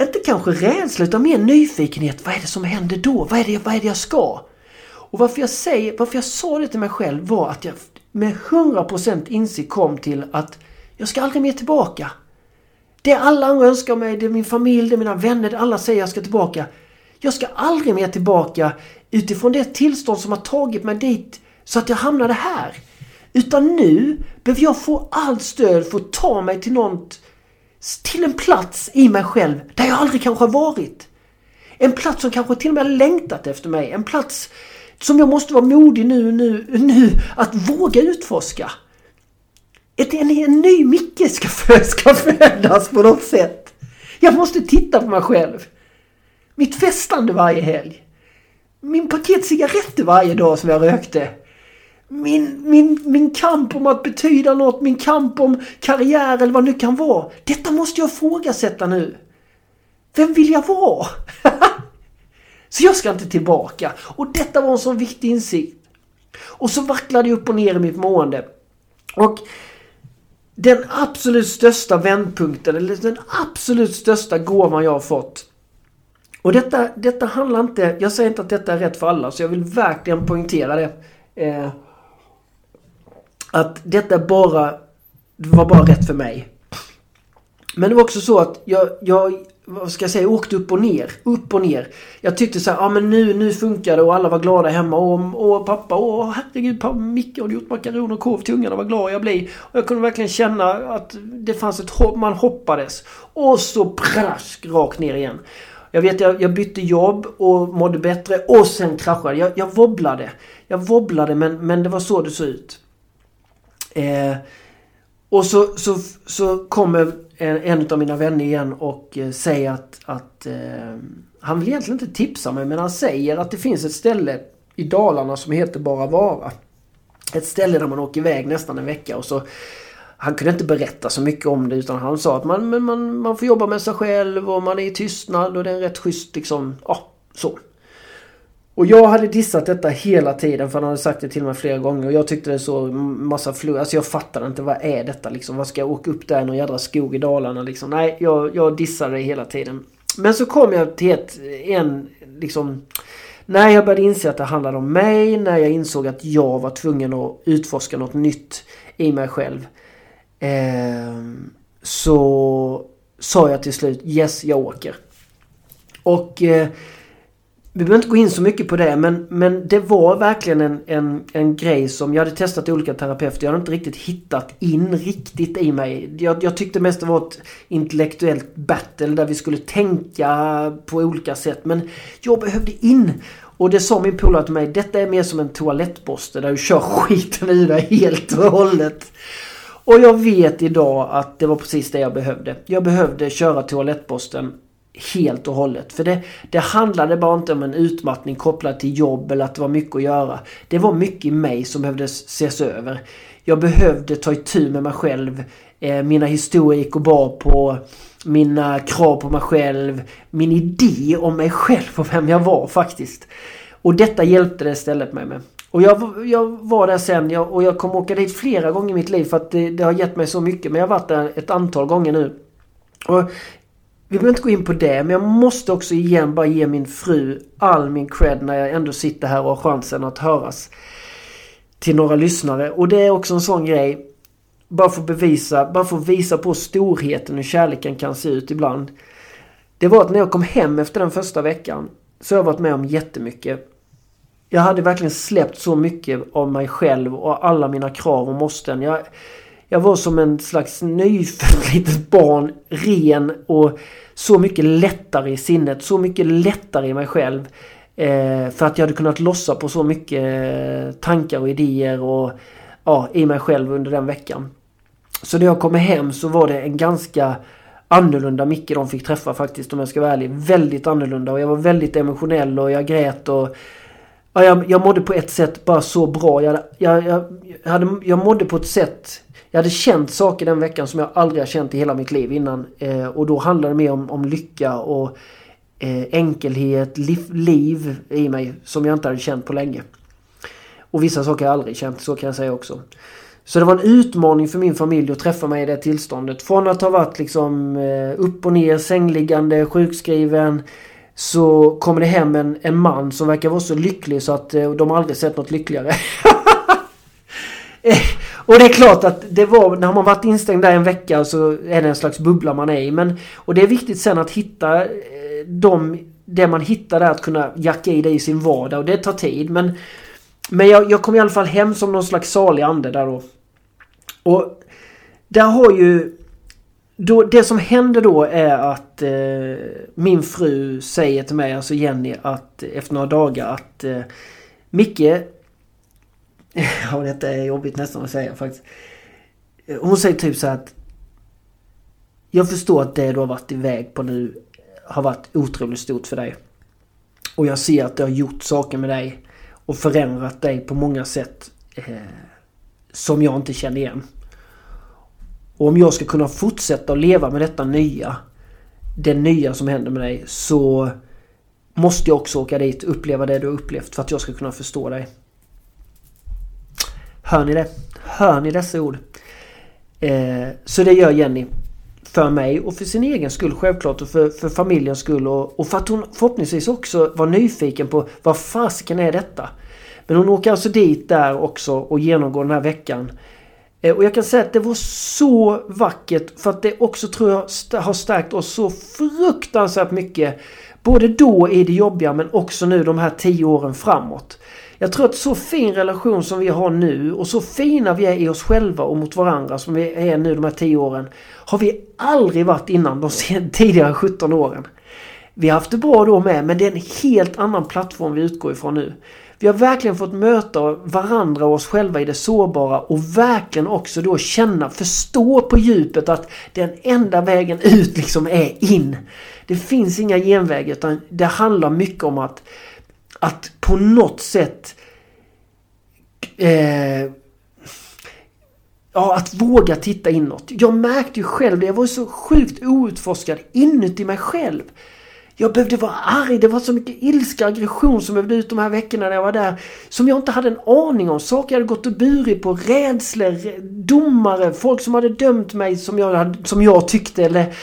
inte kanske rädsla utan mer nyfikenhet. Vad är det som händer då? Vad är det, vad är det jag ska? Och varför jag, säger, varför jag sa det till mig själv var att jag med 100% insikt kom till att jag ska aldrig mer tillbaka. Det alla andra önskar mig, det är min familj, det är mina vänner, det alla säger jag ska tillbaka. Jag ska aldrig mer tillbaka utifrån det tillstånd som har tagit mig dit så att jag hamnade här. Utan nu behöver jag få allt stöd för att ta mig till något, till en plats i mig själv där jag aldrig kanske har varit. En plats som kanske till och med har längtat efter mig. En plats som jag måste vara modig nu, nu, nu att våga utforska. Ett, en, en ny Micke ska, ska födas på något sätt. Jag måste titta på mig själv. Mitt festande varje helg. Min paket cigaretter varje dag som jag rökte. Min, min, min kamp om att betyda något, min kamp om karriär eller vad det nu kan vara. Detta måste jag ifrågasätta nu. Vem vill jag vara? Så jag ska inte tillbaka. Och detta var en sån viktig insikt. Och så vacklade jag upp och ner i mitt mående. Och den absolut största vändpunkten, eller den absolut största gåvan jag har fått. Och detta, detta handlar inte, jag säger inte att detta är rätt för alla, så jag vill verkligen poängtera det. Eh, att detta bara, det var bara rätt för mig. Men det var också så att jag, jag vad ska jag säga, åkte upp och ner. Upp och ner. Jag tyckte så här, ja men nu, nu funkar det och alla var glada hemma. Och, och pappa, åh herregud, pappa, Micke har gjort makaroner och korv till ungarna, vad glad jag blir. Och jag kunde verkligen känna att det fanns ett hopp, man hoppades. Och så prask, rakt ner igen. Jag vet, jag, jag bytte jobb och mådde bättre och sen kraschade jag. Jag wobblade. Jag wobblade men, men det var så det såg ut. Eh, och så, så, så kommer en, en av mina vänner igen och eh, säger att, att eh, han vill egentligen inte tipsa mig men han säger att det finns ett ställe i Dalarna som heter Bara Vara. Ett ställe där man åker iväg nästan en vecka och så han kunde inte berätta så mycket om det utan han sa att man, man, man får jobba med sig själv och man är i tystnad och det är en rätt schysst liksom, ja, så. Och jag hade dissat detta hela tiden för han hade sagt det till mig flera gånger och jag tyckte det så massa flug. Alltså jag fattade inte vad är detta liksom. Vad ska jag åka upp där i någon jädra skog i Dalarna liksom? Nej, jag, jag dissade det hela tiden. Men så kom jag till ett, en liksom... När jag började inse att det handlade om mig, när jag insåg att jag var tvungen att utforska något nytt i mig själv. Eh, så sa jag till slut yes, jag åker. Och eh, vi behöver inte gå in så mycket på det men, men det var verkligen en, en, en grej som jag hade testat olika terapeuter. Jag hade inte riktigt hittat in riktigt i mig. Jag, jag tyckte mest det var ett intellektuellt battle där vi skulle tänka på olika sätt. Men jag behövde in. Och det sa min polare till mig, detta är mer som en toalettborste där du kör skiten i dig helt och hållet. Och jag vet idag att det var precis det jag behövde. Jag behövde köra toalettborsten helt och hållet. För det, det handlade bara inte om en utmattning kopplad till jobb eller att det var mycket att göra. Det var mycket i mig som behövde ses över. Jag behövde ta itu med mig själv. Eh, mina historier gick och bar på mina krav på mig själv. Min idé om mig själv och vem jag var faktiskt. Och detta hjälpte det istället mig med. Och jag, jag var där sen jag, och jag kommer åka dit flera gånger i mitt liv för att det, det har gett mig så mycket. Men jag har varit där ett antal gånger nu. Och vi behöver inte gå in på det, men jag måste också igen bara ge min fru all min cred när jag ändå sitter här och har chansen att höras till några lyssnare. Och det är också en sån grej, bara för att bevisa, bara för att visa på storheten hur kärleken kan se ut ibland. Det var att när jag kom hem efter den första veckan så har jag varit med om jättemycket. Jag hade verkligen släppt så mycket av mig själv och alla mina krav och måsten. Jag, jag var som en slags nyfött litet barn, ren och så mycket lättare i sinnet, så mycket lättare i mig själv. Eh, för att jag hade kunnat lossa på så mycket eh, tankar och idéer och ja, i mig själv under den veckan. Så när jag kom hem så var det en ganska annorlunda Micke de fick träffa faktiskt om jag ska vara ärlig. Väldigt annorlunda och jag var väldigt emotionell och jag grät och ja, jag, jag mådde på ett sätt bara så bra. Jag, jag, jag, hade, jag mådde på ett sätt jag hade känt saker den veckan som jag aldrig har känt i hela mitt liv innan. Eh, och då handlade det mer om, om lycka och eh, enkelhet, liv, liv i mig som jag inte hade känt på länge. Och vissa saker har jag aldrig känt, så kan jag säga också. Så det var en utmaning för min familj att träffa mig i det tillståndet. Från att ha varit liksom eh, upp och ner, sängliggande, sjukskriven. Så kommer det hem en, en man som verkar vara så lycklig så att eh, de aldrig sett något lyckligare. Eh, och det är klart att det var, när man varit instängd där en vecka så är det en slags bubbla man är i. Men, och det är viktigt sen att hitta eh, de, det man hittar där att kunna jacka i det i sin vardag och det tar tid. Men, men jag, jag kom i alla fall hem som någon slags salig ande där då. Och där har ju... Då, det som händer då är att eh, min fru säger till mig, alltså Jenny, att efter några dagar att eh, Micke... Ja, detta är jobbigt nästan att säga faktiskt. Hon säger typ så att Jag förstår att det du har varit iväg på nu har varit otroligt stort för dig. Och jag ser att det har gjort saker med dig och förändrat dig på många sätt eh, som jag inte känner igen. Och om jag ska kunna fortsätta att leva med detta nya, det nya som händer med dig, så måste jag också åka dit och uppleva det du har upplevt för att jag ska kunna förstå dig. Hör ni det? Hör ni dessa ord? Eh, så det gör Jenny. För mig och för sin egen skull självklart och för, för familjens skull och, och för att hon förhoppningsvis också var nyfiken på vad fasiken är detta? Men hon åker alltså dit där också och genomgår den här veckan. Eh, och jag kan säga att det var så vackert för att det också tror jag har stärkt oss så fruktansvärt mycket. Både då i det jobbiga men också nu de här tio åren framåt. Jag tror att så fin relation som vi har nu och så fina vi är i oss själva och mot varandra som vi är nu de här 10 åren. Har vi aldrig varit innan de tidigare 17 åren. Vi har haft det bra då med men det är en helt annan plattform vi utgår ifrån nu. Vi har verkligen fått möta varandra och oss själva i det sårbara och verkligen också då känna, förstå på djupet att den enda vägen ut liksom är in. Det finns inga genvägar utan det handlar mycket om att, att på något sätt eh, Ja, att våga titta inåt. Jag märkte ju själv det. Jag var så sjukt outforskad inuti mig själv. Jag behövde vara arg. Det var så mycket ilska och aggression som behövde ut de här veckorna när jag var där. Som jag inte hade en aning om. Saker jag hade gått och burit på. Rädslor, domare, folk som hade dömt mig som jag, som jag tyckte. Eller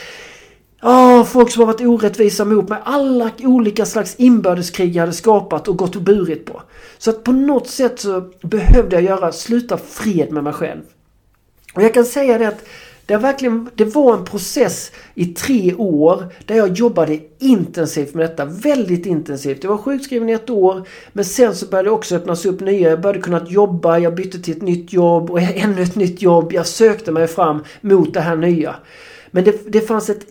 oh, folk som har varit orättvisa mot mig. Alla olika slags inbördeskrig jag hade skapat och gått och burit på. Så att på något sätt så behövde jag göra, sluta fred med mig själv. Och jag kan säga det att det, verkligen, det var en process i tre år där jag jobbade intensivt med detta. Väldigt intensivt. Jag var sjukskriven i ett år. Men sen så började det också öppnas upp nya. Jag började kunna jobba. Jag bytte till ett nytt jobb och ännu ett nytt jobb. Jag sökte mig fram mot det här nya. Men det, det fanns ett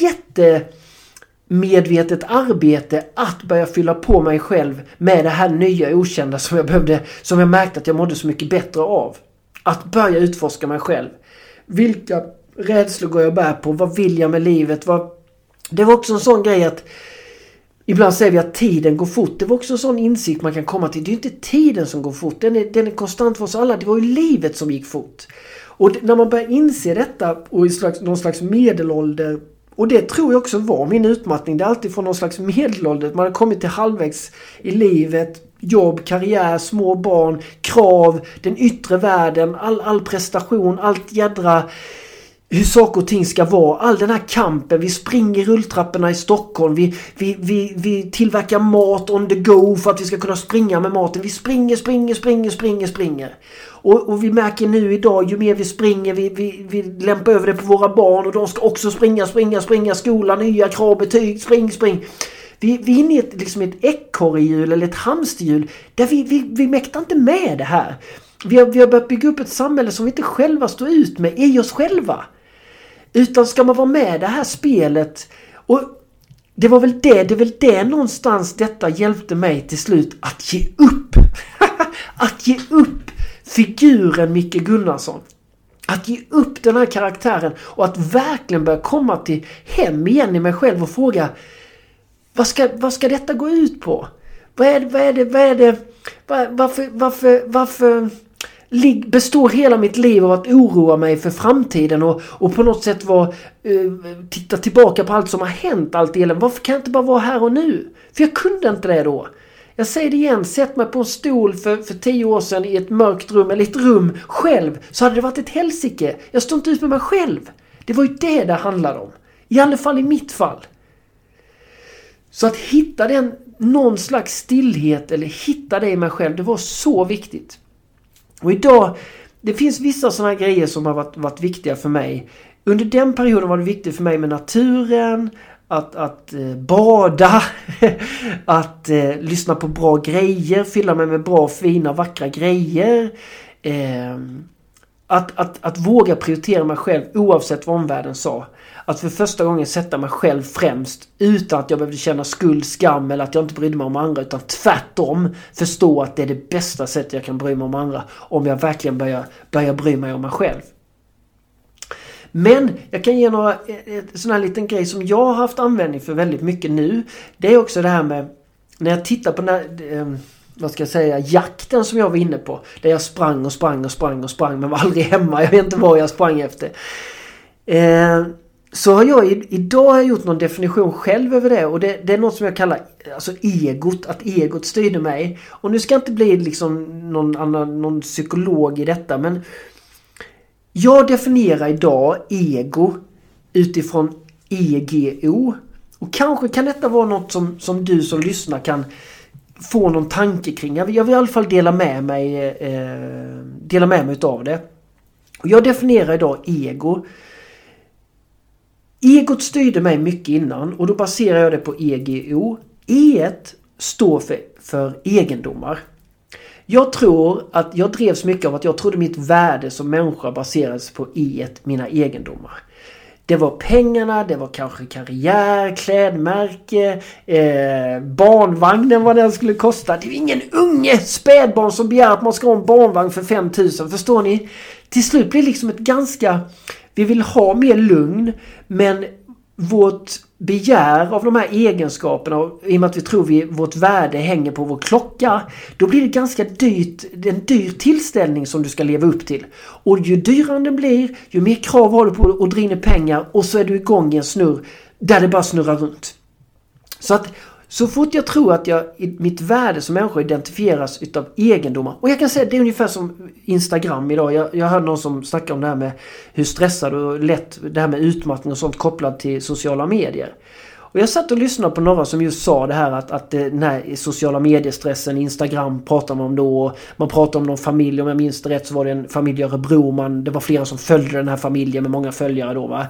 jätte medvetet arbete att börja fylla på mig själv med det här nya okända som jag behövde, som jag märkte att jag mådde så mycket bättre av. Att börja utforska mig själv. Vilka rädslor går jag bär på? Vad vill jag med livet? Vad... Det var också en sån grej att Ibland säger vi att tiden går fort. Det var också en sån insikt man kan komma till. Det är inte tiden som går fort. Den är, den är konstant för oss alla. Det var ju livet som gick fort. Och när man börjar inse detta och i slags, någon slags medelålder och det tror jag också var min utmattning. Det är alltid från någon slags medelålder. Man har kommit till halvvägs i livet. Jobb, karriär, små barn, krav, den yttre världen, all, all prestation, allt jädra hur saker och ting ska vara. All den här kampen. Vi springer rulltrapporna i Stockholm. Vi, vi, vi, vi tillverkar mat on the go för att vi ska kunna springa med maten. Vi springer, springer, springer, springer, springer. Och, och vi märker nu idag ju mer vi springer, vi, vi, vi lämpar över det på våra barn och de ska också springa, springa, springa. Skola, nya krav, betyg, spring, spring. Vi, vi är inne i ett, liksom ett ekorrhjul eller ett hamsterhjul där vi, vi, vi mäktar inte med det här. Vi har, vi har börjat bygga upp ett samhälle som vi inte själva står ut med i oss själva. Utan ska man vara med i det här spelet och det var väl det, det är väl det någonstans detta hjälpte mig till slut att ge upp. att ge upp figuren Micke Gunnarsson. Att ge upp den här karaktären och att verkligen börja komma till hem igen i mig själv och fråga vad ska, vad ska detta gå ut på? Vad är det, vad är det, vad är det, var, varför, varför, varför består hela mitt liv av att oroa mig för framtiden och, och på något sätt vara, uh, titta tillbaka på allt som har hänt, allt elände. Varför kan jag inte bara vara här och nu? För jag kunde inte det då. Jag säger det igen, sätt mig på en stol för, för tio år sedan i ett mörkt rum, eller ett rum själv, så hade det varit ett helsike. Jag står inte ut med mig själv. Det var ju det det handlade om. I alla fall i mitt fall. Så att hitta den, någon slags stillhet eller hitta det i mig själv, det var så viktigt. Och idag, det finns vissa sådana grejer som har varit, varit viktiga för mig. Under den perioden var det viktigt för mig med naturen, att, att eh, bada, att eh, lyssna på bra grejer, fylla mig med bra, fina, vackra grejer. Eh, att, att, att våga prioritera mig själv oavsett vad omvärlden sa. Att för första gången sätta mig själv främst utan att jag behövde känna skuld, skam eller att jag inte brydde mig om andra utan tvärtom förstå att det är det bästa sättet jag kan bry mig om andra om jag verkligen börjar, börjar bry mig om mig själv. Men jag kan ge några, eh, eh, sån här liten grej som jag har haft användning för väldigt mycket nu. Det är också det här med när jag tittar på den här, eh, vad ska jag säga, jakten som jag var inne på. Där jag sprang och sprang och sprang och sprang men var aldrig hemma. Jag vet inte vad jag sprang efter. Eh, så har jag idag har jag gjort någon definition själv över det och det, det, är något som jag kallar alltså egot, att egot styrde mig. Och nu ska jag inte bli liksom någon, annan, någon psykolog i detta men jag definierar idag ego utifrån EGO. Och kanske kan detta vara något som, som du som lyssnar kan få någon tanke kring. Jag vill, jag vill i alla fall dela med mig, eh, dela med mig utav det. Och jag definierar idag ego. Egot styrde mig mycket innan och då baserar jag det på EGO. E, e står för, för egendomar. Jag tror att jag drevs mycket av att jag trodde mitt värde som människa baserades på E, mina egendomar. Det var pengarna, det var kanske karriär, klädmärke, eh, barnvagnen vad den skulle kosta. Det är ingen unge spädbarn som begär att man ska ha en barnvagn för 5000. Förstår ni? Till slut blir det liksom ett ganska... Vi vill ha mer lugn men vårt begär av de här egenskaperna, i och med att vi tror vi, vårt värde hänger på vår klocka, då blir det ganska dyrt, det är en dyr tillställning som du ska leva upp till. Och ju dyrare den blir, ju mer krav har du på att dra in pengar och så är du igång i en snurr där det bara snurrar runt. Så att så fort jag tror att jag, mitt värde som människa identifieras utav egendomar. Och jag kan säga att det är ungefär som Instagram idag. Jag, jag hörde någon som snackade om det här med hur stressad och lätt det här med utmattning och sånt kopplat till sociala medier. Och jag satt och lyssnade på några som just sa det här att, att den här sociala mediestressen, Instagram pratar man om då. Man pratar om någon familj, om jag minns det rätt så var det en familj i Örebro. Man, det var flera som följde den här familjen med många följare då va.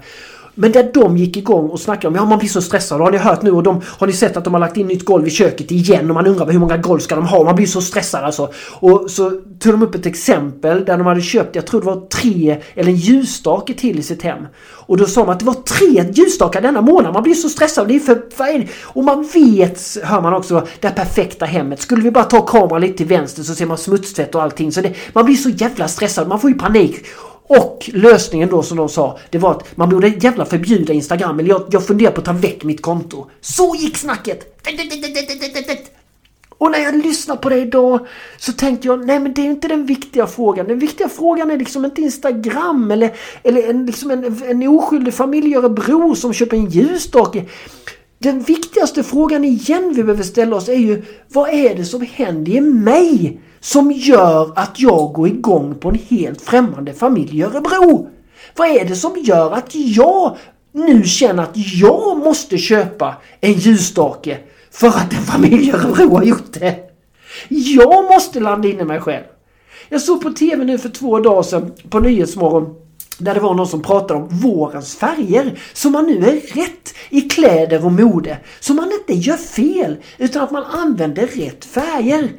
Men där de gick igång och snackade om ja man blir så stressad. Har ni hört nu och de, har ni sett att de har lagt in nytt golv i köket igen och man undrar hur många golv ska de ha? Man blir så stressad alltså. Och så tog de upp ett exempel där de hade köpt, jag tror det var tre eller en ljusstake till i sitt hem. Och då sa man att det var tre ljusstakar denna månad. Man blir så stressad. Det är för, vad är det? Och man vet, hör man också, det perfekta hemmet. Skulle vi bara ta kameran lite till vänster så ser man smutstvätt och allting. Så det, man blir så jävla stressad. Man får ju panik. Och lösningen då som de sa, det var att man borde jävla förbjuda Instagram. Eller jag, jag funderar på att ta väck mitt konto. Så gick snacket! Och när jag lyssnar på det idag så tänkte jag, nej men det är inte den viktiga frågan. Den viktiga frågan är liksom inte Instagram eller, eller en, liksom en, en oskyldig familj i Örebro som köper en ljusstake. Den viktigaste frågan igen vi behöver ställa oss är ju, vad är det som händer i mig? som gör att jag går igång på en helt främmande familj i Örebro? Vad är det som gör att jag nu känner att jag måste köpa en ljusstake för att en familj i Örebro har gjort det? Jag måste landa in i mig själv. Jag såg på TV nu för två dagar sedan på Nyhetsmorgon där det var någon som pratade om vårens färger. Så man nu är rätt i kläder och mode. Så man inte gör fel utan att man använder rätt färger.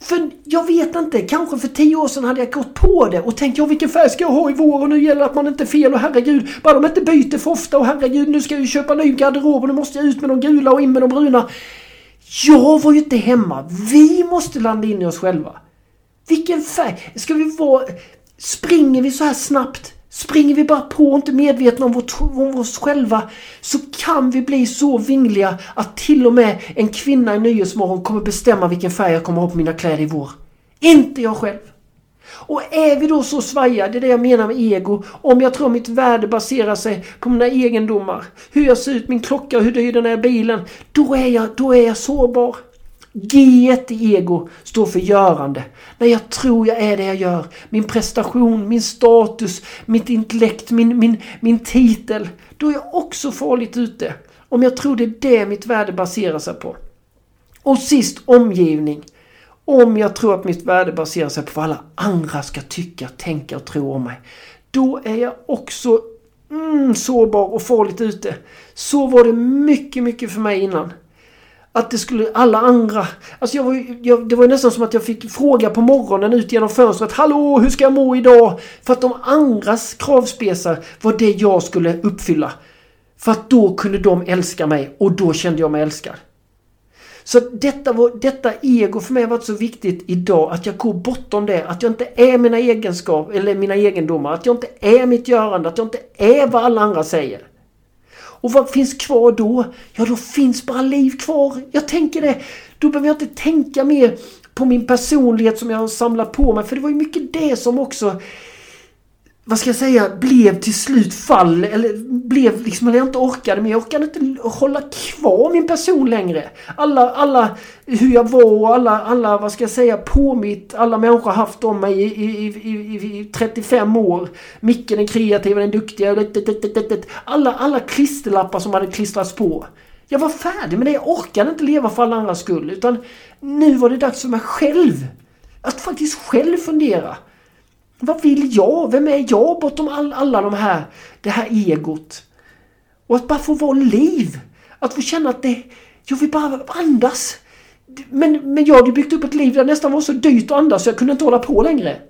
För jag vet inte, kanske för tio år sedan hade jag gått på det och tänkt ja vilken färg ska jag ha i vår och nu gäller det att man inte är fel och herregud, bara de inte byter för ofta och herregud nu ska jag ju köpa ny garderob och nu måste jag ut med de gula och in med de bruna. Jag var ju inte hemma. Vi måste landa in i oss själva. Vilken färg? Ska vi vara... Springer vi så här snabbt Springer vi bara på och inte medvetna om, vårt, om oss själva så kan vi bli så vingliga att till och med en kvinna i Nyhetsmorgon kommer bestämma vilken färg jag kommer ha på mina kläder i vår. Inte jag själv. Och är vi då så svaja, det är det jag menar med ego, om jag tror mitt värde baserar sig på mina egendomar, hur jag ser ut, min klocka, hur dyr den är bilen, då är jag, då är jag sårbar. G i ego står för görande. När jag tror jag är det jag gör. Min prestation, min status, mitt intellekt, min, min, min titel. Då är jag också farligt ute. Om jag tror det är det mitt värde baserar sig på. Och sist omgivning. Om jag tror att mitt värde baserar sig på vad alla andra ska tycka, tänka och tro om mig. Då är jag också mm, sårbar och farligt ute. Så var det mycket, mycket för mig innan. Att det skulle alla andra... Alltså jag var, jag, det var nästan som att jag fick fråga på morgonen ut genom fönstret. Hallå, hur ska jag må idag? För att de andras kravspesar var det jag skulle uppfylla. För att då kunde de älska mig och då kände jag mig älskad. Så detta, var, detta ego för mig har varit så viktigt idag att jag går bortom det. Att jag inte är mina egenskaper eller mina egendomar. Att jag inte är mitt görande. Att jag inte är vad alla andra säger. Och vad finns kvar då? Ja, då finns bara liv kvar. Jag tänker det. Då behöver jag inte tänka mer på min personlighet som jag har samlat på mig. För det var ju mycket det som också vad ska jag säga, blev till slut fall, eller blev liksom, eller jag inte orkade men jag orkade inte hålla kvar min person längre. Alla, alla hur jag var och alla, alla, vad ska jag säga, påmitt, alla människor haft om mig i, i, i, i 35 år. Micke den kreativa, den duktiga, alla, alla klisterlappar som hade klistrats på. Jag var färdig med det, jag orkade inte leva för alla andras skull utan nu var det dags för mig själv. Att faktiskt själv fundera. Vad vill jag? Vem är jag bortom all, alla de här, det här egot? Och att bara få vara liv. Att få känna att det, jag vill bara andas. Men, men jag hade byggt upp ett liv där det nästan var så dyrt att andas så jag kunde inte hålla på längre.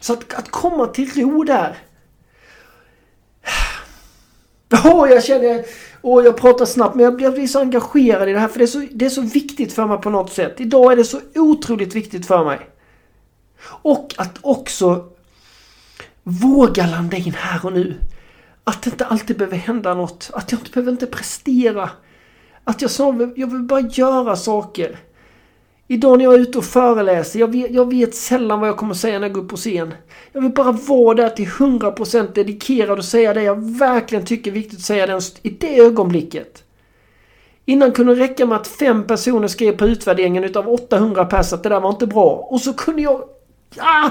Så att, att komma till ro där. Åh, oh, jag känner... Åh, oh, jag pratar snabbt men jag blir så engagerad i det här för det är, så, det är så viktigt för mig på något sätt. Idag är det så otroligt viktigt för mig. Och att också våga landa in här och nu. Att det inte alltid behöver hända något. Att jag inte behöver inte prestera. Att jag sa, jag vill bara göra saker. Idag när jag är ute och föreläser, jag vet, jag vet sällan vad jag kommer säga när jag går upp på scen. Jag vill bara vara där till 100% dedikerad och säga det jag verkligen tycker är viktigt att säga den, i det ögonblicket. Innan kunde det räcka med att fem personer skrev på utvärderingen utav 800 pers att det där var inte bra. Och så kunde jag Ah!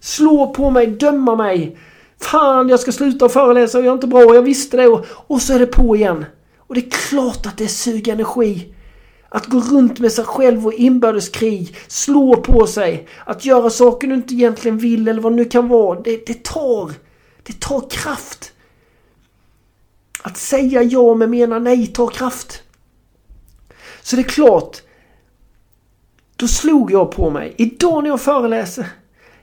Slå på mig, döma mig. Fan, jag ska sluta föreläsa och jag är inte bra. Jag visste det. Och, och så är det på igen. Och det är klart att det suger energi. Att gå runt med sig själv och inbördeskrig, slå på sig, att göra saker du inte egentligen vill eller vad det nu kan vara. Det, det tar, det tar kraft. Att säga ja men mena nej tar kraft. Så det är klart, då slog jag på mig. Idag när jag föreläser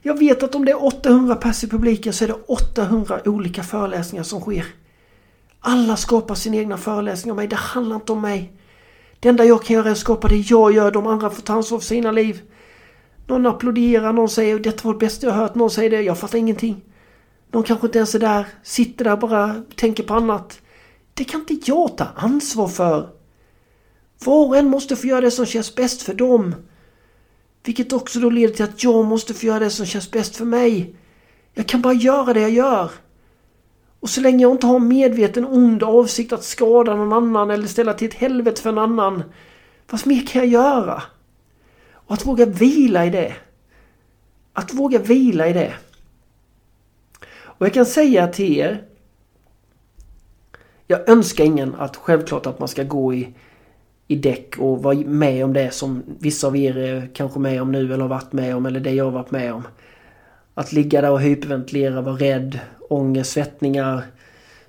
jag vet att om det är 800 pers i publiken så är det 800 olika föreläsningar som sker. Alla skapar sin egna föreläsning om mig. Det handlar inte om mig. Det enda jag kan göra är att skapa det jag gör. De andra får ta ansvar för sina liv. Någon applåderar, någon säger detta var det bästa jag hört. Någon säger det, jag fattar ingenting. Någon kanske inte ens är där, sitter där bara, tänker på annat. Det kan inte jag ta ansvar för. Var och en måste få göra det som känns bäst för dem. Vilket också då leder till att jag måste få göra det som känns bäst för mig. Jag kan bara göra det jag gör. Och så länge jag inte har medveten ond avsikt att skada någon annan eller ställa till ett helvete för en annan. Vad mer kan jag göra? Och att våga vila i det. Att våga vila i det. Och jag kan säga till er. Jag önskar ingen att självklart att man ska gå i i däck och vara med om det som vissa av er är kanske med om nu eller har varit med om eller det jag har varit med om. Att ligga där och hyperventilera, vara rädd, ångest, svettningar,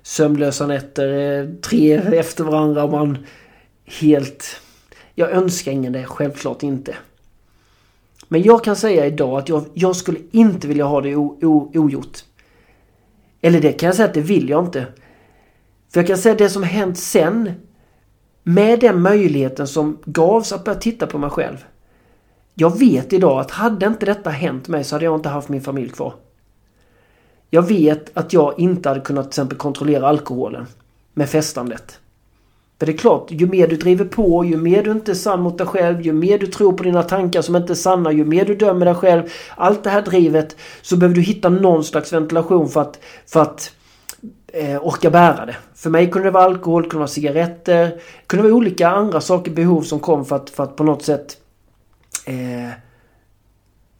sömnlösa nätter, eh, tre efter varandra och man helt... Jag önskar ingen det, självklart inte. Men jag kan säga idag att jag, jag skulle inte vilja ha det o, o, ogjort. Eller det kan jag säga att det vill jag inte. För jag kan säga att det som hänt sen med den möjligheten som gavs att börja titta på mig själv. Jag vet idag att hade inte detta hänt mig så hade jag inte haft min familj kvar. Jag vet att jag inte hade kunnat till exempel kontrollera alkoholen med festandet. För det är klart, ju mer du driver på, ju mer du inte är sann mot dig själv, ju mer du tror på dina tankar som inte är sanna, ju mer du dömer dig själv. Allt det här drivet så behöver du hitta någon slags ventilation för att, för att eh, orka bära det. För mig kunde det vara alkohol, det kunde vara cigaretter. Det kunde vara olika andra saker, behov som kom för att, för att på något sätt eh,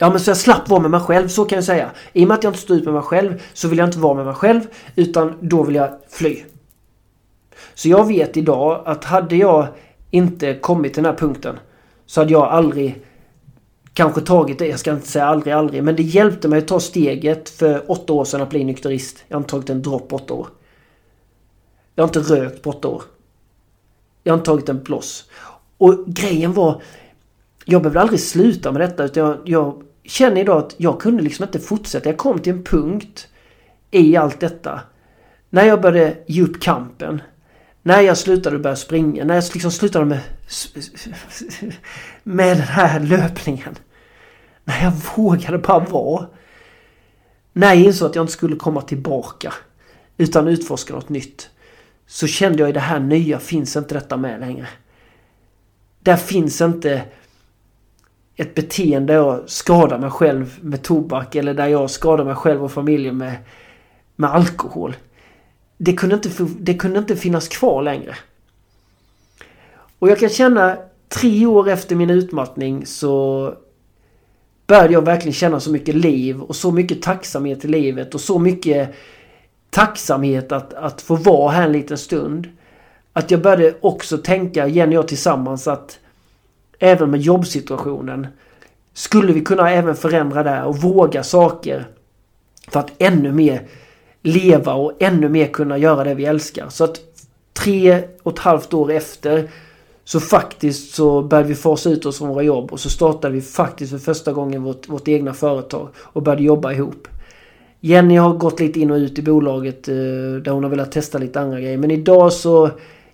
Ja men så jag slapp vara med mig själv, så kan jag säga. I och med att jag inte står ut med mig själv så vill jag inte vara med mig själv utan då vill jag fly. Så jag vet idag att hade jag inte kommit till den här punkten så hade jag aldrig kanske tagit det, jag ska inte säga aldrig, aldrig, men det hjälpte mig att ta steget för åtta år sedan att bli nykterist. Jag har inte tagit en dropp på åtta år. Jag har inte rökt på åtta år. Jag har inte tagit en bloss. Och grejen var, jag behövde aldrig sluta med detta utan jag, jag känner idag att jag kunde liksom inte fortsätta. Jag kom till en punkt i allt detta. När jag började ge upp kampen. När jag slutade börja springa. När jag liksom slutade med, med den här löpningen. Nej, jag vågade bara vara. När jag insåg att jag inte skulle komma tillbaka. Utan utforska något nytt. Så kände jag i det här nya finns inte detta med längre. Där finns inte ett beteende där jag skadar mig själv med tobak eller där jag skadar mig själv och familjen med, med alkohol. Det kunde, inte, det kunde inte finnas kvar längre. Och jag kan känna tre år efter min utmattning så började jag verkligen känna så mycket liv och så mycket tacksamhet i livet och så mycket tacksamhet att, att få vara här en liten stund. Att jag började också tänka, Jenny och jag tillsammans, att även med jobbsituationen skulle vi kunna även förändra där och våga saker för att ännu mer leva och ännu mer kunna göra det vi älskar. Så att tre och ett halvt år efter så faktiskt så började vi fasa ut oss från våra jobb och så startade vi faktiskt för första gången vårt, vårt egna företag och började jobba ihop. Jenny har gått lite in och ut i bolaget eh, där hon har velat testa lite andra grejer. Men idag så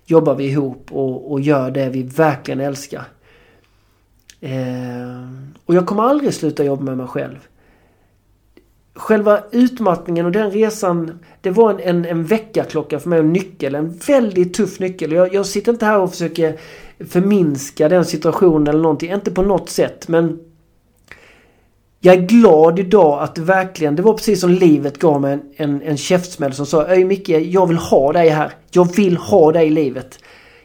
jobbar vi ihop och, och gör det vi verkligen älskar. Eh, och jag kommer aldrig sluta jobba med mig själv. Själva utmattningen och den resan, det var en, en, en väckarklocka för mig, en nyckel. En väldigt tuff nyckel. Jag, jag sitter inte här och försöker förminska den situationen eller någonting. Inte på något sätt. Men jag är glad idag att det verkligen, det var precis som livet gav mig en, en, en käftsmäll som sa Öj Micke, jag vill ha dig här. Jag vill ha dig i livet.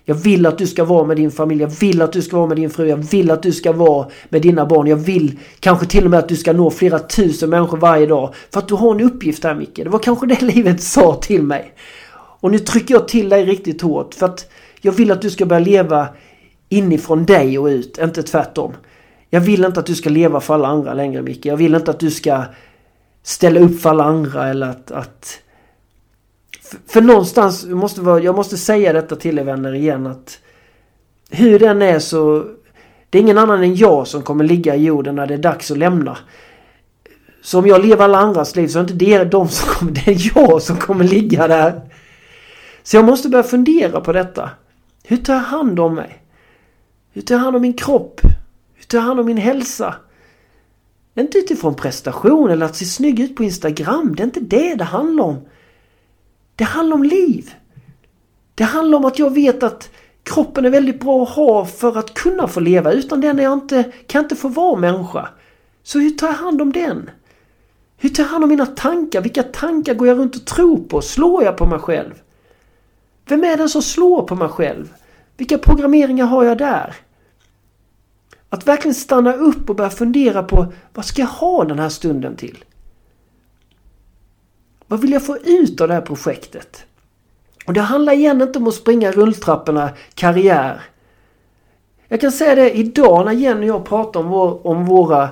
Jag vill att du ska vara med din familj. Jag vill att du ska vara med din fru. Jag vill att du ska vara med dina barn. Jag vill kanske till och med att du ska nå flera tusen människor varje dag. För att du har en uppgift här Micke. Det var kanske det livet sa till mig. Och nu trycker jag till dig riktigt hårt. För att jag vill att du ska börja leva inifrån dig och ut. Inte tvärtom. Jag vill inte att du ska leva för alla andra längre Micke. Jag vill inte att du ska ställa upp för alla andra eller att, att för någonstans måste vara, jag måste säga detta till er vänner igen att hur den är så det är ingen annan än jag som kommer ligga i jorden när det är dags att lämna. Så om jag lever alla andras liv så är det inte det de som kommer, det är jag som kommer ligga där. Så jag måste börja fundera på detta. Hur tar jag hand om mig? Hur tar jag hand om min kropp? Hur tar jag hand om min hälsa? Inte utifrån prestation eller att se snygg ut på Instagram. Det är inte det det handlar om. Det handlar om liv. Det handlar om att jag vet att kroppen är väldigt bra att ha för att kunna få leva. Utan den är jag inte, kan jag inte få vara människa. Så hur tar jag hand om den? Hur tar jag hand om mina tankar? Vilka tankar går jag runt och tror på? Slår jag på mig själv? Vem är den som slår på mig själv? Vilka programmeringar har jag där? Att verkligen stanna upp och börja fundera på vad ska jag ha den här stunden till? Vad vill jag få ut av det här projektet? Och det handlar igen inte om att springa rulltrapporna karriär. Jag kan säga det idag när Jenny och jag pratar om, vår, om våra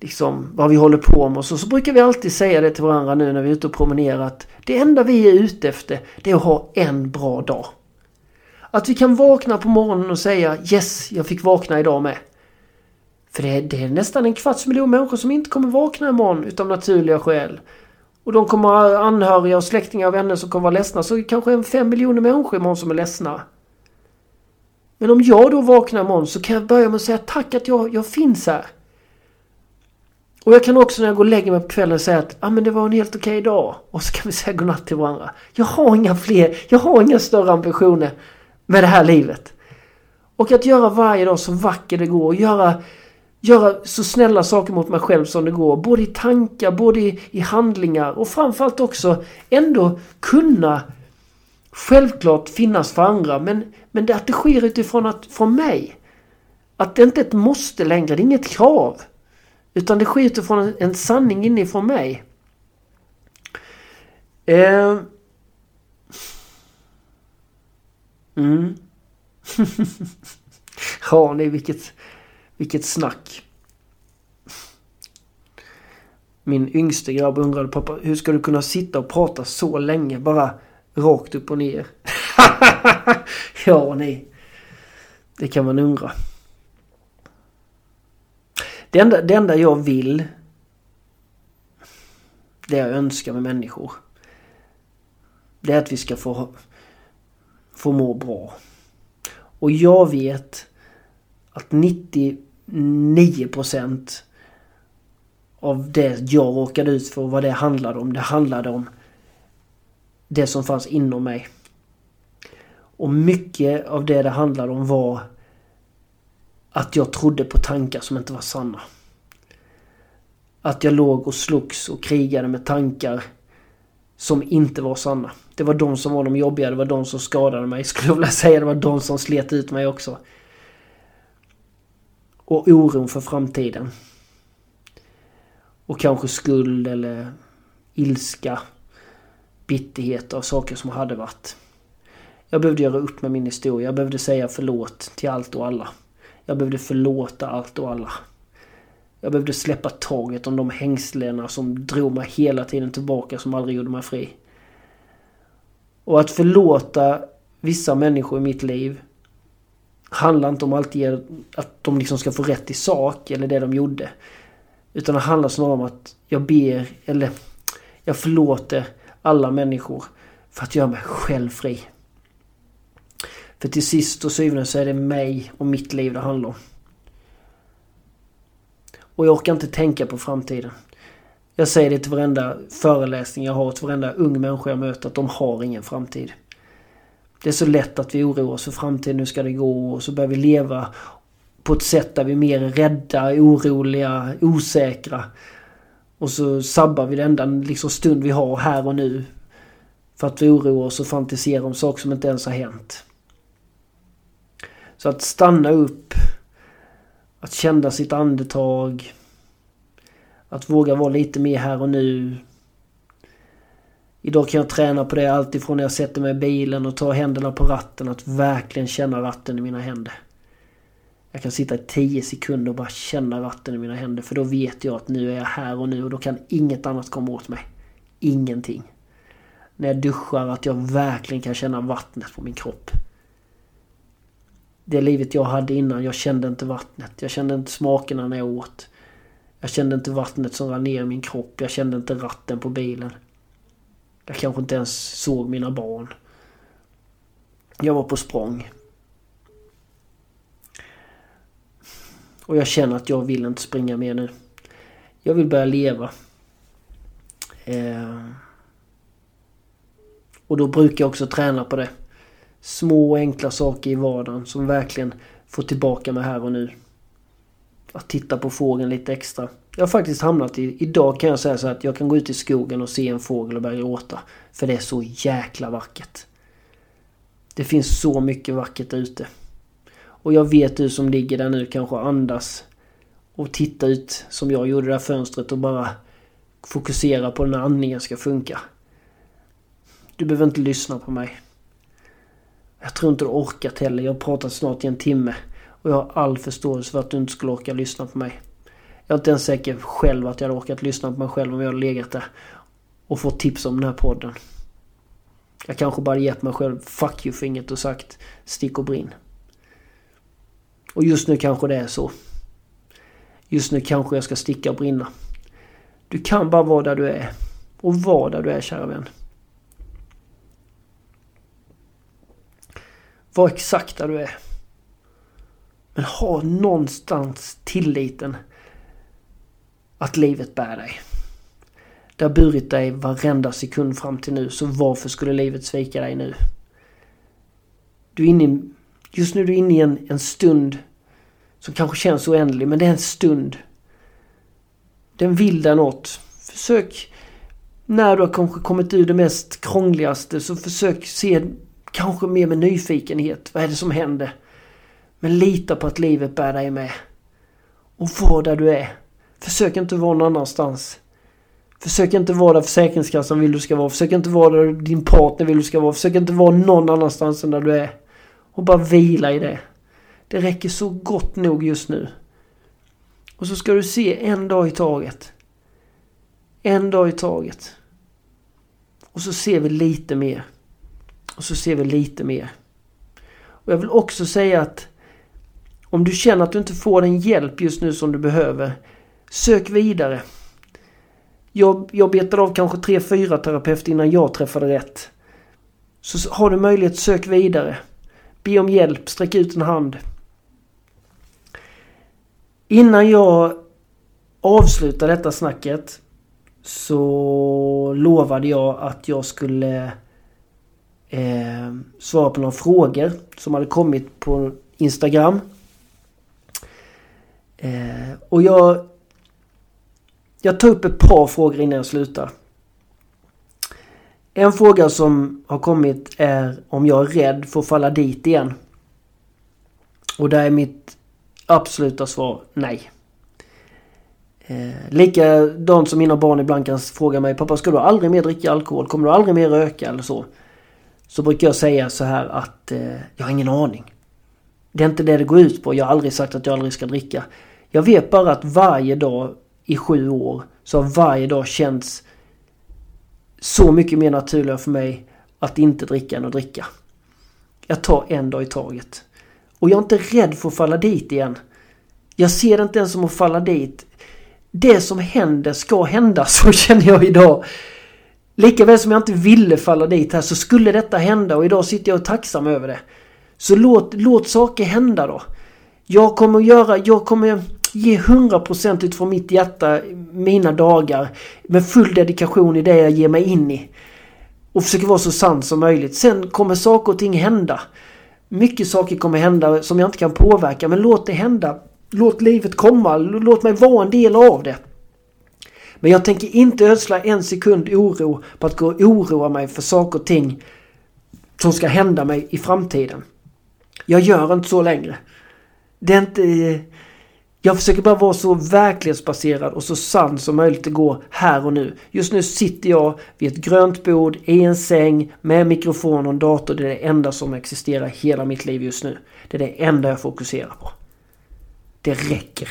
liksom vad vi håller på med och så, så brukar vi alltid säga det till varandra nu när vi är ute och promenerar att det enda vi är ute efter det är att ha en bra dag. Att vi kan vakna på morgonen och säga yes, jag fick vakna idag med. För det är, det är nästan en kvarts miljon människor som inte kommer vakna imorgon utav naturliga skäl. Och de kommer ha anhöriga och släktingar och vänner som kommer vara ledsna. Så kanske en fem miljoner människor imorgon som är ledsna. Men om jag då vaknar imorgon så kan jag börja med att säga tack att jag, jag finns här. Och jag kan också när jag går och lägger mig på kvällen säga att ah, men det var en helt okej dag. Och så kan vi säga godnatt till varandra. Jag har inga fler, jag har inga större ambitioner med det här livet. Och att göra varje dag så vacker det går. Och göra göra så snälla saker mot mig själv som det går. Både i tankar, både i, i handlingar och framförallt också ändå kunna självklart finnas för andra. Men, men det, att det sker utifrån att, från mig. Att det inte är ett måste längre, det är inget krav. Utan det sker utifrån en, en sanning inifrån mig. Eh. Mm. ja, nej vilket, vilket snack. Min yngste grabb undrade pappa, hur ska du kunna sitta och prata så länge bara rakt upp och ner? ja, nej. Det kan man undra. Det enda, det enda jag vill det jag önskar med människor det är att vi ska få, få må bra. Och jag vet att 90 9% av det jag råkade ut för, vad det handlade om, det handlade om det som fanns inom mig. Och mycket av det det handlade om var att jag trodde på tankar som inte var sanna. Att jag låg och slogs och krigade med tankar som inte var sanna. Det var de som var de jobbiga, det var de som skadade mig skulle jag vilja säga. Det var de som slet ut mig också. Och oron för framtiden. Och kanske skuld eller ilska. Bitterhet av saker som hade varit. Jag behövde göra upp med min historia. Jag behövde säga förlåt till allt och alla. Jag behövde förlåta allt och alla. Jag behövde släppa taget om de hängslena som drog mig hela tiden tillbaka som aldrig gjorde mig fri. Och att förlåta vissa människor i mitt liv handlar inte om alltid att de liksom ska få rätt i sak eller det de gjorde. Utan det handlar snarare om att jag ber, eller jag förlåter alla människor för att göra mig själv fri. För till sist och syvende så är det mig och mitt liv det handlar om. Och jag orkar inte tänka på framtiden. Jag säger det till varenda föreläsning jag har, till varenda ung människa jag möter, att de har ingen framtid. Det är så lätt att vi oroar oss för framtiden, hur ska det gå? Och så börjar vi leva på ett sätt där vi är mer rädda, oroliga, osäkra. Och så sabbar vi den enda liksom, stund vi har här och nu. För att vi oroar oss och fantiserar om saker som inte ens har hänt. Så att stanna upp. Att känna sitt andetag. Att våga vara lite mer här och nu. Idag kan jag träna på det alltifrån när jag sätter mig i bilen och tar händerna på ratten. Att verkligen känna ratten i mina händer. Jag kan sitta i 10 sekunder och bara känna ratten i mina händer. För då vet jag att nu är jag här och nu och då kan inget annat komma åt mig. Ingenting. När jag duschar att jag verkligen kan känna vattnet på min kropp det livet jag hade innan, jag kände inte vattnet. Jag kände inte smakerna när jag åt. Jag kände inte vattnet som rann ner i min kropp. Jag kände inte ratten på bilen. Jag kanske inte ens såg mina barn. Jag var på språng. Och jag känner att jag vill inte springa mer nu. Jag vill börja leva. Eh. Och då brukar jag också träna på det. Små enkla saker i vardagen som verkligen får tillbaka mig här och nu. Att titta på fågeln lite extra. Jag har faktiskt hamnat i... Idag kan jag säga så att jag kan gå ut i skogen och se en fågel och börja gråta. För det är så jäkla vackert. Det finns så mycket vackert ute. Och jag vet du som ligger där nu kanske andas och tittar ut som jag gjorde där fönstret och bara fokusera på när andningen ska funka. Du behöver inte lyssna på mig. Jag tror inte du orkat heller. Jag har pratat snart i en timme. Och jag har all förståelse för att du inte skulle orka lyssna på mig. Jag är inte ens säker själv att jag hade orkat lyssna på mig själv om jag hade legat där. Och fått tips om den här podden. Jag kanske bara gett mig själv fuck you-fingret och sagt stick och brinn. Och just nu kanske det är så. Just nu kanske jag ska sticka och brinna. Du kan bara vara där du är. Och vara där du är kära vän. Var exakt där du är. Men ha någonstans tilliten att livet bär dig. Det har burit dig varenda sekund fram till nu, så varför skulle livet svika dig nu? Du är inne just nu är du inne i en, en stund som kanske känns oändlig, men det är en stund. Den vill dig något. Försök, när du har kanske kommit ur det mest krångligaste, så försök se kanske mer med nyfikenhet. Vad är det som händer? Men lita på att livet bär dig med. Och var där du är. Försök inte vara någon annanstans. Försök inte vara där Försäkringskassan vill du ska vara. Försök inte vara där din partner vill du ska vara. Försök inte vara någon annanstans än där du är. Och bara vila i det. Det räcker så gott nog just nu. Och så ska du se en dag i taget. En dag i taget. Och så ser vi lite mer. Och så ser vi lite mer. Och jag vill också säga att om du känner att du inte får den hjälp just nu som du behöver. Sök vidare. Jag, jag betade av kanske tre, fyra terapeuter innan jag träffade rätt. Så har du möjlighet, sök vidare. Be om hjälp, sträck ut en hand. Innan jag avslutar detta snacket så lovade jag att jag skulle eh, svara på några frågor som hade kommit på Instagram. Eh, och jag jag tar upp ett par frågor innan jag slutar. En fråga som har kommit är om jag är rädd för att falla dit igen. Och där är mitt absoluta svar nej. Eh, likadant som mina barn ibland kan fråga mig Pappa ska du aldrig mer dricka alkohol? Kommer du aldrig mer röka eller så? Så brukar jag säga så här att eh, jag har ingen aning. Det är inte det det går ut på. Jag har aldrig sagt att jag aldrig ska dricka. Jag vet bara att varje dag i sju år så har varje dag känts så mycket mer naturligare för mig att inte dricka än att dricka. Jag tar en dag i taget. Och jag är inte rädd för att falla dit igen. Jag ser det inte ens som att falla dit. Det som händer ska hända, så känner jag idag. Likaväl som jag inte ville falla dit här så skulle detta hända och idag sitter jag och är tacksam över det. Så låt, låt saker hända då. Jag kommer att göra, jag kommer ge 100% utifrån mitt hjärta mina dagar med full dedikation i det jag ger mig in i. Och försöker vara så sann som möjligt. Sen kommer saker och ting hända. Mycket saker kommer hända som jag inte kan påverka men låt det hända. Låt livet komma. Låt mig vara en del av det. Men jag tänker inte ödsla en sekund oro på att gå och oroa mig för saker och ting som ska hända mig i framtiden. Jag gör inte så längre. Det är inte... Jag försöker bara vara så verklighetsbaserad och så sann som möjligt det går här och nu. Just nu sitter jag vid ett grönt bord i en säng med mikrofon och en dator. Det är det enda som existerar i hela mitt liv just nu. Det är det enda jag fokuserar på. Det räcker.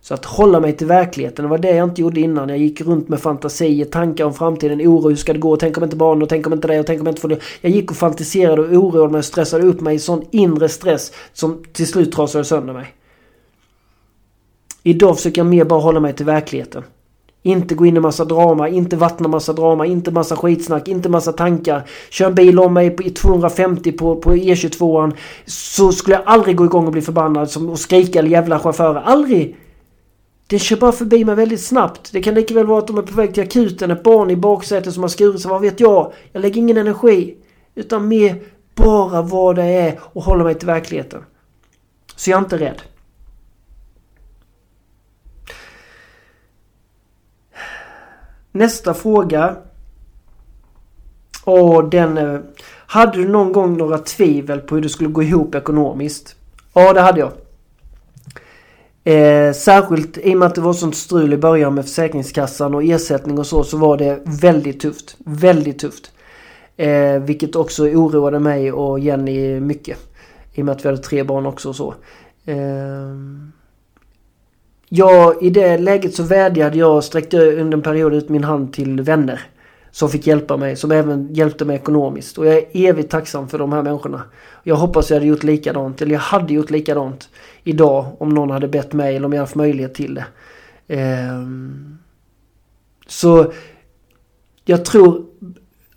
Så att hålla mig till verkligheten, det var det jag inte gjorde innan. Jag gick runt med fantasier, tankar om framtiden, oro, hur ska det gå, tänk om inte barn och tänk om inte det och tänk om inte får det. Jag gick och fantiserade och oroade mig och stressade upp mig i sån inre stress som till slut trasade sönder mig. Idag försöker jag mer bara hålla mig till verkligheten. Inte gå in i massa drama, inte vattna massa drama, inte massa skitsnack, inte massa tankar. Kör en bil om mig i 250 på, på E22an så skulle jag aldrig gå igång och bli förbannad som, och skrika eller jävla chaufförer. Aldrig! Det kör bara förbi mig väldigt snabbt. Det kan lika väl vara att de är på väg till akuten, ett barn i baksätet som har skurit sig, vad vet jag? Jag lägger ingen energi. Utan mer bara vad det är och hålla mig till verkligheten. Så jag är inte rädd. Nästa fråga. Och den... Eh, hade du någon gång några tvivel på hur det skulle gå ihop ekonomiskt? Ja, det hade jag. Eh, särskilt i och med att det var sånt strul i början med Försäkringskassan och ersättning och så, så var det väldigt tufft. Väldigt tufft. Eh, vilket också oroade mig och Jenny mycket. I och med att vi hade tre barn också och så. Eh, jag i det läget så vädjade jag och sträckte under en period ut min hand till vänner. Som fick hjälpa mig, som även hjälpte mig ekonomiskt. Och jag är evigt tacksam för de här människorna. Jag hoppas jag hade gjort likadant, eller jag hade gjort likadant idag om någon hade bett mig eller om jag haft möjlighet till det. Ehm, så jag tror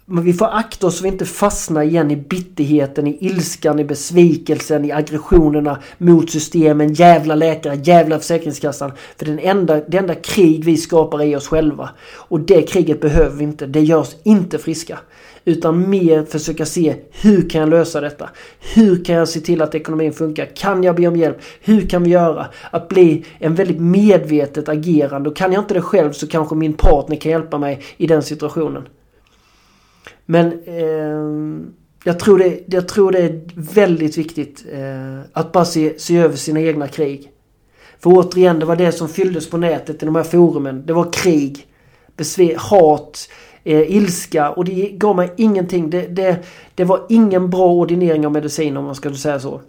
men vi får akta oss så vi inte fastnar igen i bitterheten, i ilskan, i besvikelsen, i aggressionerna mot systemen, jävla läkare, jävla Försäkringskassan. För den enda, det enda krig vi skapar är oss själva. Och det kriget behöver vi inte. Det gör oss inte friska. Utan mer försöka se hur kan jag lösa detta? Hur kan jag se till att ekonomin funkar? Kan jag be om hjälp? Hur kan vi göra? Att bli en väldigt medvetet agerande. Och kan jag inte det själv så kanske min partner kan hjälpa mig i den situationen. Men eh, jag, tror det, jag tror det är väldigt viktigt eh, att bara se, se över sina egna krig. För återigen, det var det som fylldes på nätet i de här forumen. Det var krig, besvär, hat, eh, ilska och det gav mig ingenting. Det, det, det var ingen bra ordinering av medicin om man skulle säga så.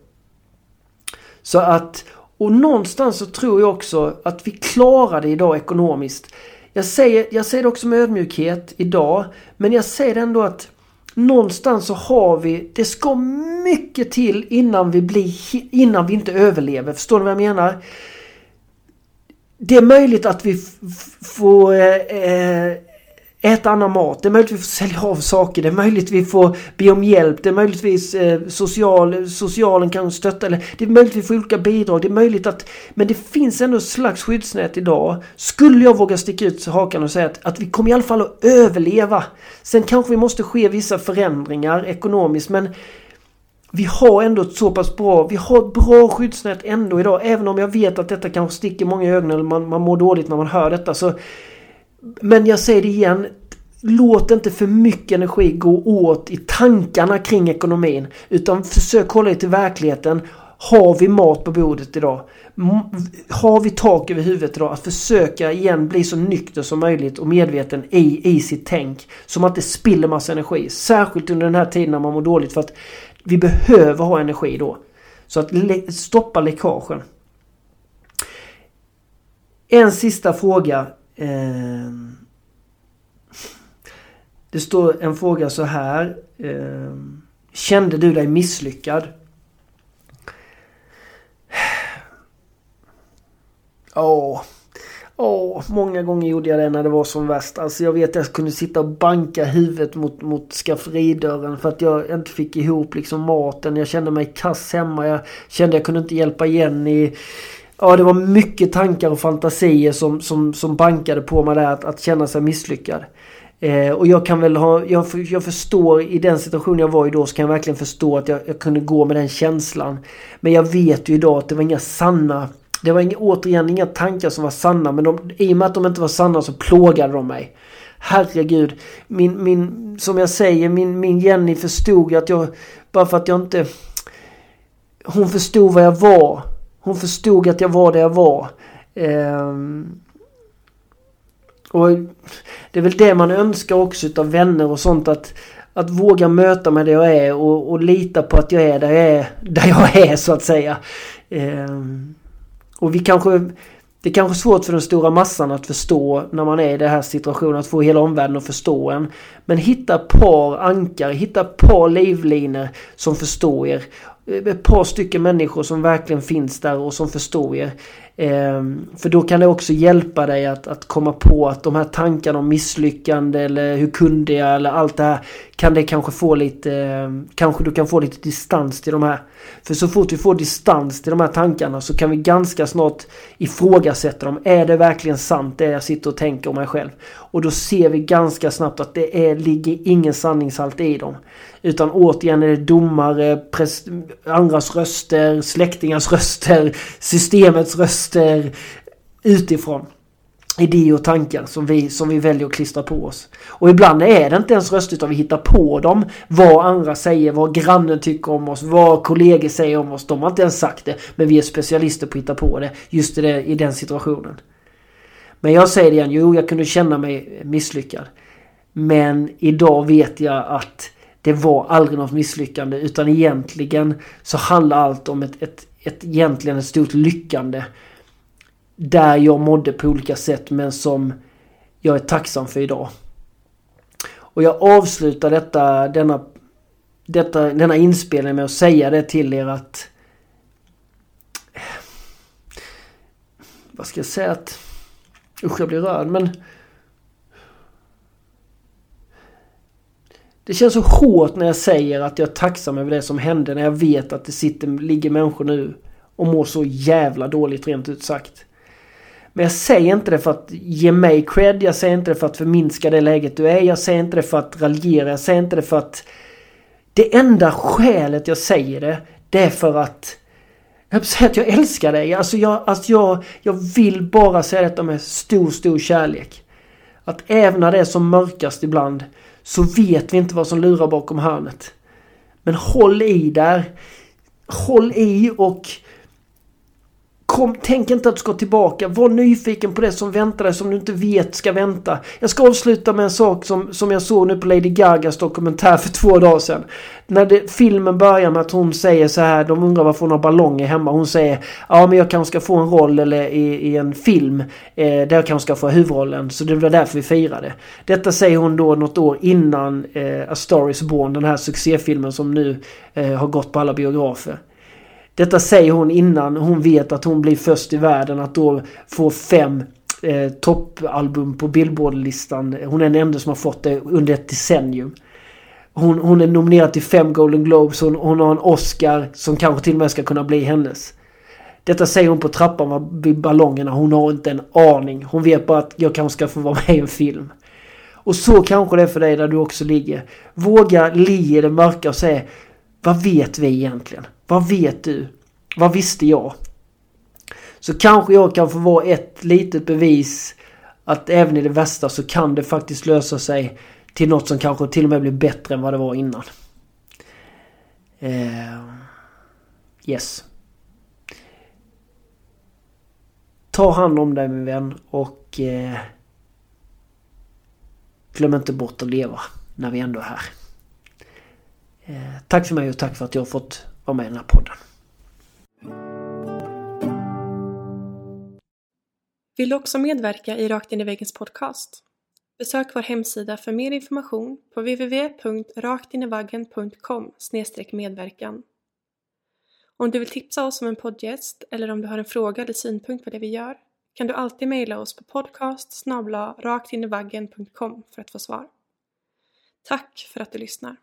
Så att, och någonstans så tror jag också att vi klarar det idag ekonomiskt. Jag säger, jag säger det också med ödmjukhet idag. Men jag säger ändå att någonstans så har vi, det ska mycket till innan vi blir, innan vi inte överlever. Förstår ni vad jag menar? Det är möjligt att vi får eh, eh äta annan mat. Det är möjligt vi får sälja av saker. Det är möjligt vi får be om hjälp. Det är möjligtvis eh, social, socialen kan stötta. Eller det är möjligt vi får olika bidrag. Det är möjligt att... Men det finns ändå ett slags skyddsnät idag. Skulle jag våga sticka ut hakan och säga att, att vi kommer i alla fall att överleva. Sen kanske vi måste ske vissa förändringar ekonomiskt men vi har ändå ett så pass bra, vi har ett bra skyddsnät ändå idag. Även om jag vet att detta kanske sticker många i ögonen eller man, man mår dåligt när man hör detta. Så men jag säger det igen. Låt inte för mycket energi gå åt i tankarna kring ekonomin. Utan försök hålla dig till verkligheten. Har vi mat på bordet idag? Har vi tak över huvudet idag? Att försöka igen bli så nykter som möjligt och medveten i, i sitt tänk. Så man inte spiller massa energi. Särskilt under den här tiden när man mår dåligt. För att vi behöver ha energi då. Så att stoppa läckagen. En sista fråga Eh, det står en fråga så här. Eh, kände du dig misslyckad? Åh, åh, många gånger gjorde jag det när det var som värst. Alltså jag vet att jag kunde sitta och banka huvudet mot, mot skafferidörren för att jag inte fick ihop liksom maten. Jag kände mig kass hemma. Jag kände att jag kunde inte hjälpa Jenny. Ja, det var mycket tankar och fantasier som, som, som bankade på mig där att, att känna sig misslyckad. Eh, och jag kan väl ha, jag, jag förstår i den situation jag var i då så kan jag verkligen förstå att jag, jag kunde gå med den känslan. Men jag vet ju idag att det var inga sanna, det var inga, återigen inga tankar som var sanna men de, i och med att de inte var sanna så plågade de mig. Herregud, min, min, som jag säger, min, min Jenny förstod att jag, bara för att jag inte, hon förstod vad jag var. Hon förstod att jag var där jag var. Um, och det är väl det man önskar också utav vänner och sånt att att våga möta mig där jag är och, och lita på att jag är där jag är, där jag är så att säga. Um, och vi kanske det är kanske svårt för den stora massan att förstå när man är i den här situationen, att få hela omvärlden att förstå en. Men hitta ett par ankare, hitta ett par livlinor som förstår er. Eh, ett par stycken människor som verkligen finns där och som förstår er. Ehm, för då kan det också hjälpa dig att, att komma på att de här tankarna om misslyckande eller hur kunde jag eller allt det här kan det kanske få lite, kanske du kan få lite distans till de här. För så fort vi får distans till de här tankarna så kan vi ganska snart ifrågasätta dem. Är det verkligen sant det jag sitter och tänker om mig själv? Och då ser vi ganska snabbt att det är, ligger ingen sanningshalt i dem. Utan återigen är det domare, andras röster, släktingars röster, systemets röster utifrån. Idéer och tankar som vi, som vi väljer att klistra på oss. Och ibland är det inte ens röster utan vi hittar på dem. Vad andra säger, vad grannen tycker om oss, vad kollegor säger om oss. De har inte ens sagt det. Men vi är specialister på att hitta på det just i, det, i den situationen. Men jag säger det igen, jo jag kunde känna mig misslyckad. Men idag vet jag att det var aldrig något misslyckande utan egentligen så handlar allt om ett, ett, ett egentligen ett stort lyckande. Där jag mådde på olika sätt men som jag är tacksam för idag. Och jag avslutar detta, denna, detta, denna inspelning med att säga det till er att vad ska jag säga att usch jag blir rörd men Det känns så hårt när jag säger att jag är tacksam över det som hände när jag vet att det sitter, ligger människor nu och mår så jävla dåligt rent ut sagt. Men jag säger inte det för att ge mig cred, jag säger inte det för att förminska det läget du är, jag säger inte det för att raljera, jag säger inte det för att... Det enda skälet jag säger det, det är för att... Jag säga att jag älskar dig. Alltså jag, alltså jag, jag vill bara säga detta med stor, stor kärlek. Att även när det är som mörkast ibland så vet vi inte vad som lurar bakom hörnet. Men håll i där. Håll i och Kom, tänk inte att du ska tillbaka. Var nyfiken på det som väntar dig som du inte vet ska vänta. Jag ska avsluta med en sak som, som jag såg nu på Lady Gagas dokumentär för två dagar sedan. När det, filmen börjar med att hon säger så här, de undrar varför hon har ballonger hemma. Hon säger ja men jag kanske ska få en roll eller i, i en film eh, där jag kanske ska få huvudrollen. Så det var därför vi firade. Detta säger hon då något år innan eh, A Star Is Born, den här succéfilmen som nu eh, har gått på alla biografer. Detta säger hon innan hon vet att hon blir först i världen att då få fem eh, toppalbum på Billboard-listan. Hon är den enda som har fått det under ett decennium. Hon, hon är nominerad till fem Golden Globes. Hon, hon har en Oscar som kanske till och med ska kunna bli hennes. Detta säger hon på trappan vid ballongerna. Hon har inte en aning. Hon vet bara att jag kanske ska få vara med i en film. Och så kanske det är för dig där du också ligger. Våga le i det mörka och säga Vad vet vi egentligen? Vad vet du? Vad visste jag? Så kanske jag kan få vara ett litet bevis att även i det värsta så kan det faktiskt lösa sig till något som kanske till och med blir bättre än vad det var innan. Uh, yes. Ta hand om dig min vän och uh, glöm inte bort att leva när vi ändå är här. Uh, tack för mig och tack för att jag har fått vara med i den här podden. Vill du också medverka i Rakt in i väggens podcast? Besök vår hemsida för mer information på www.raktinivaggen.com medverkan. Om du vill tipsa oss om en poddgäst eller om du har en fråga eller synpunkt på det vi gör kan du alltid mejla oss på podcast raktinivaggen.com för att få svar. Tack för att du lyssnar!